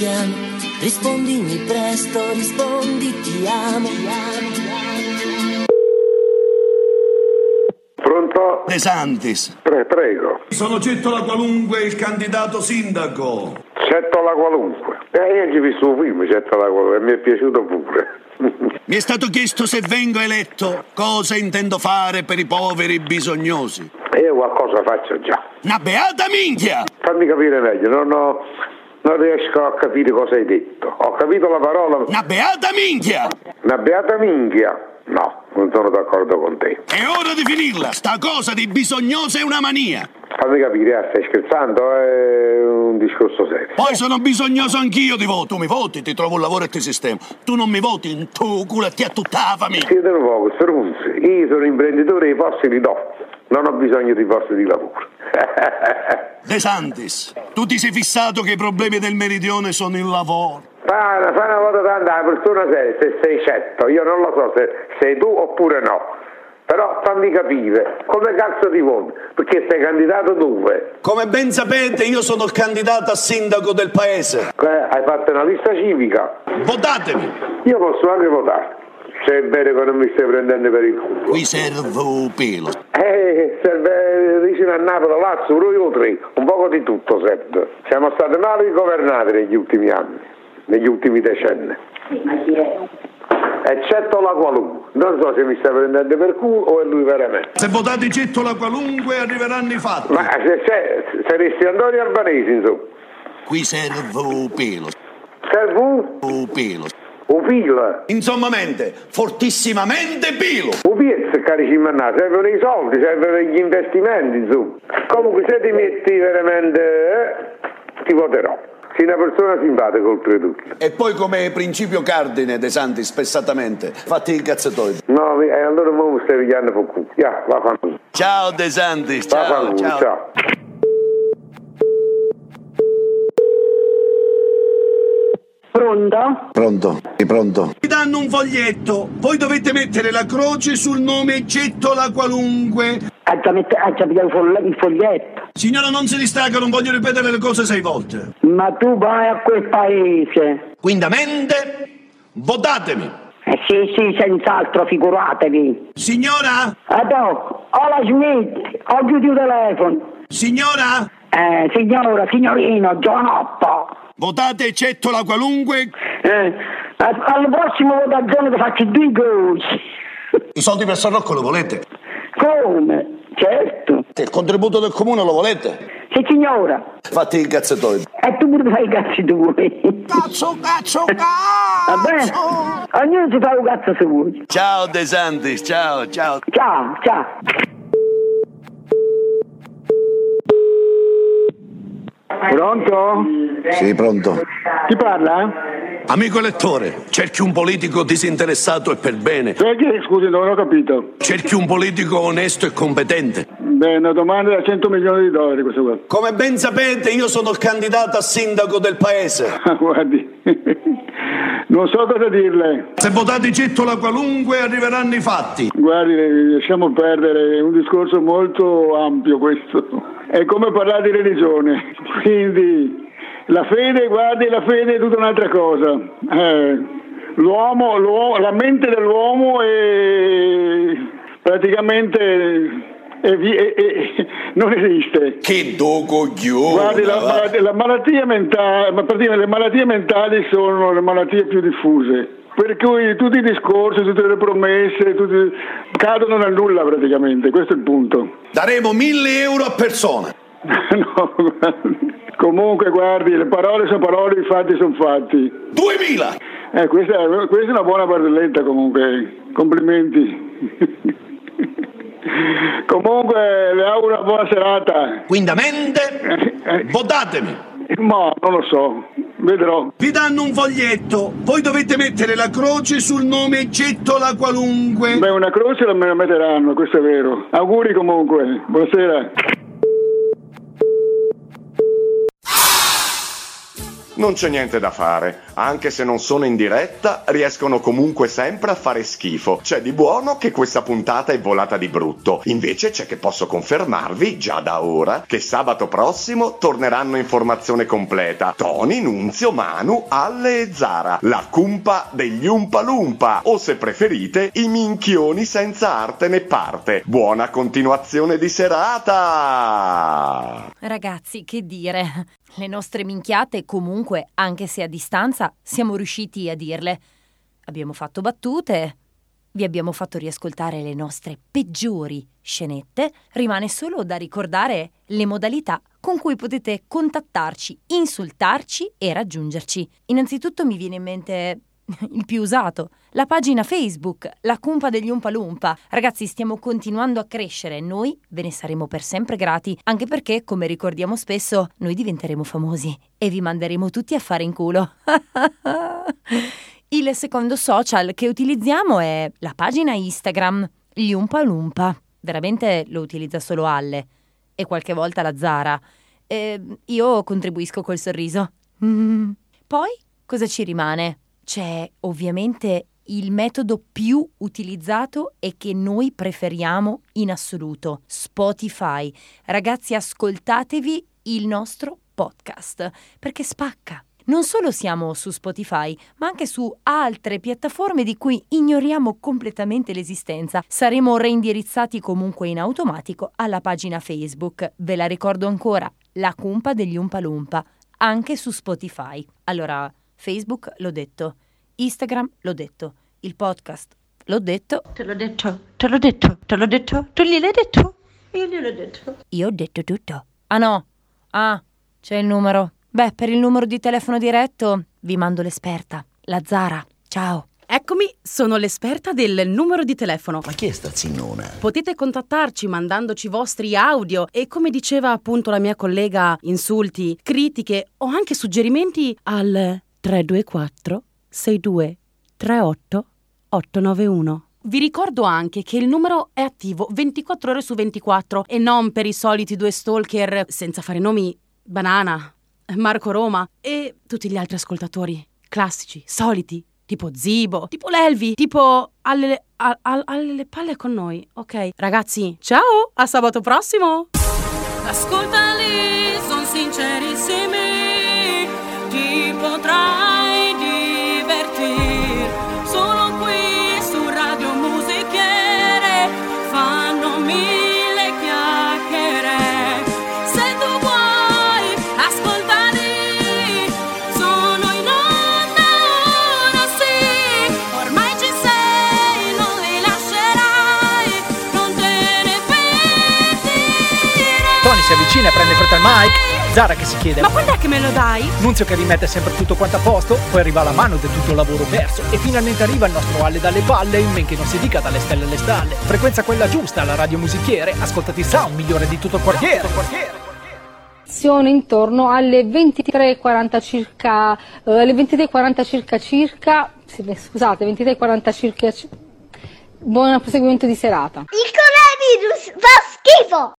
ti chiamo, rispondimi presto, rispondi ti amo. Pronto? De Santis. Pre- prego. Sono Cettola Qualunque, il candidato sindaco. Certo la qualunque. Eh, io ci ho visto un film, certo la qualunque, e mi è piaciuto pure. Mi è stato chiesto se vengo eletto cosa intendo fare per i poveri bisognosi. E io qualcosa faccio già. Una beata minchia! Fammi capire meglio, non, ho- non riesco a capire cosa hai detto. Ho capito la parola. Una beata minchia! Una beata minchia? No, non sono d'accordo con te. È ora di finirla, sta cosa di bisognoso è una mania. Fammi capire, ah, stai scherzando? È un discorso serio. Poi sono bisognoso anch'io di voto. Tu mi voti, ti trovo un lavoro e ti sistemo. Tu non mi voti, tu culati a tutta la famiglia. Siete un poco stronzi. Io sono imprenditore e i posti li do. Non ho bisogno di posti di lavoro. De Santis, tu ti sei fissato che i problemi del meridione sono il lavoro. Fa una, fa una volta tanto la persona seria, se sei certo, io non lo so se sei tu oppure no. Però fammi capire, come cazzo ti voti? Perché sei candidato dove? Come ben sapete, io sono il candidato a sindaco del paese. Eh, hai fatto una lista civica? Votatemi! Io posso anche votare. Se è vero che non mi stai prendendo per il culo. Qui serve un pelo. Eh, serve vicino a Napoli, Lazio, pure io tre. Un poco di tutto serve. Siamo stati male governati negli ultimi anni, negli ultimi decenni. Eccetto la qualunque. Non so se mi sta prendendo per culo o è lui veramente. Se votate Cettola qualunque arriveranno i fatti. Ma se, se, saresti Antonio Albanese, insomma. Qui serve un pelo. Serve un? Un pelo. Un filo. Insommamente, fortissimamente pilo. Un piezzo, cari cimannà, servono i soldi, servono gli investimenti, insomma. Comunque se ti metti veramente, eh, ti voterò. Sei una persona simpatica oltretutto. E poi come principio cardine De Santi, spessatamente, fatti il cazzatoide. No, mi- eh, allora mo stai pigliando va fanculo. Ciao De Santi, ciao, ciao. ciao. Pronto? Pronto? Sì, pronto? Vi danno un foglietto, voi dovete mettere la croce sul nome Gettola qualunque. Ha già, mette- ha già pigliato il foglietto. Signora, non si distragga, non voglio ripetere le cose sei volte. Ma tu vai a quel paese. Quindamente, votatemi. Eh sì, sì, senz'altro, figuratevi. Signora? Adò, ho la Smith, ho chiuso il telefono. Signora? Eh, signora, signorino, giovanotto. Votate Cettola qualunque. Eh, alla prossima votazione ti faccio due cose. I soldi per San Rocco lo volete? Come? Certo. Il contributo del comune lo volete? Sì, signora. Fatti il cazzatoide. E tu pure fai i cazzi tuoi. Cazzo, cazzo, Va bene? Ognuno si fa un cazzo suo. Ciao De Santis, ciao, ciao. Ciao, ciao. Pronto? Sì, pronto. Chi parla? Amico elettore, cerchi un politico disinteressato e per bene. Perché, scusi, non ho capito. Cerchi un politico onesto e competente. Beh, una domanda da 100 milioni di dollari questo qua. Come ben sapete, io sono il candidato a sindaco del paese. Ah, Guardi, non so cosa dirle. Se votate Gettola qualunque, arriveranno i fatti. Guardi, lasciamo perdere, è un discorso molto ampio questo. È come parlare di religione. Quindi la fede, guardi, la fede è tutta un'altra cosa. Eh, l'uomo, l'uomo- la mente dell'uomo è praticamente è vi- è- è- non esiste. Che do coglione. Guardi, la, la malattia mentale, ma le malattie mentali sono le malattie più diffuse. Per cui tutti i discorsi, tutte le promesse, tutti, cadono nel nulla praticamente, questo è il punto. Daremo 1000 euro a persona. No. Comunque guardi, le parole sono parole, i fatti sono fatti. 2000! Eh, questa, è, questa è una buona barzelletta comunque, complimenti. comunque le auguro una buona serata. Quindamente, votatemi. Ma non lo so, vedrò. Vi danno un foglietto, voi dovete mettere la croce sul nome Gettola qualunque. Beh, una croce la me la metteranno, questo è vero. Auguri comunque, buonasera. Non c'è niente da fare, anche se non sono in diretta, riescono comunque sempre a fare schifo. C'è di buono che questa puntata è volata di brutto, invece c'è che posso confermarvi, già da ora, che sabato prossimo torneranno in formazione completa. Tony, Nunzio, Manu, Alle e Zara, la cumpa degli Umpa Lumpa, o se preferite, i minchioni senza arte né parte. Buona continuazione di serata! Ragazzi, che dire? Le nostre minchiate comunque, anche se a distanza, siamo riusciti a dirle. Abbiamo fatto battute, vi abbiamo fatto riascoltare le nostre peggiori scenette, rimane solo da ricordare le modalità con cui potete contattarci, insultarci e raggiungerci. Innanzitutto mi viene in mente il più usato, la pagina Facebook, la cumpa degli Umpa Lumpa. Ragazzi, stiamo continuando a crescere e noi ve ne saremo per sempre grati, anche perché, come ricordiamo spesso, noi diventeremo famosi e vi manderemo tutti a fare in culo. Il secondo social che utilizziamo è la pagina Instagram, gli Umpa Lumpa. Veramente lo utilizza solo Alle e qualche volta la Zara. E io contribuisco col sorriso. Poi cosa ci rimane? C'è ovviamente il metodo più utilizzato e che noi preferiamo in assoluto, Spotify. Ragazzi, ascoltatevi il nostro podcast perché spacca. Non solo siamo su Spotify, ma anche su altre piattaforme di cui ignoriamo completamente l'esistenza. Saremo reindirizzati comunque in automatico alla pagina Facebook. Ve la ricordo ancora, la cumpa degli Umpa Lumpa, anche su Spotify. Allora, Facebook l'ho detto, Instagram l'ho detto, il podcast l'ho detto. Te l'ho detto, te l'ho detto, te l'ho detto, tu gliel'hai detto? Io gliel'ho detto. Io ho detto tutto. Ah no, ah, c'è il numero. Beh, per il numero di telefono diretto vi mando l'esperta, la Zara. Ciao. Eccomi, sono l'esperta del numero di telefono. Ma chi è sta zinnona? Potete contattarci mandandoci i vostri audio e come diceva appunto la mia collega, insulti, critiche o anche suggerimenti al 324 62 38 891. Vi ricordo anche che il numero è attivo 24 ore su 24 e non per i soliti due stalker senza fare nomi Banana, Marco Roma e tutti gli altri ascoltatori classici, soliti, tipo Zibo, tipo Lelvi, tipo alle, a- a- alle palle con noi, ok? Ragazzi, ciao, a sabato prossimo! Ascoltali, son sincerissimi, potrai divertir. Solo qui su Radio Musichiere fanno mille chiacchiere. Se tu vuoi ascoltali, sono in onda ora sì. Ormai ci sei, non li lascerai, non te ne pentirai. Tony si avvicina e prende fretta il mic. Zara che si chiede: Ma quando è che me lo dai? Nunzio che rimette sempre tutto quanto a posto, poi arriva la mano del tutto il lavoro perso e finalmente arriva il nostro Ale dalle palle, in men che non si dica dalle stelle alle stalle. Frequenza quella giusta alla radio musichiere, ascoltati sound migliore di tutto il quartiere. azione intorno alle 23.40 circa, eh, alle 23.40 circa circa, sì, beh, scusate, 23.40 circa, ci- buon proseguimento di serata. Il coronavirus fa schifo!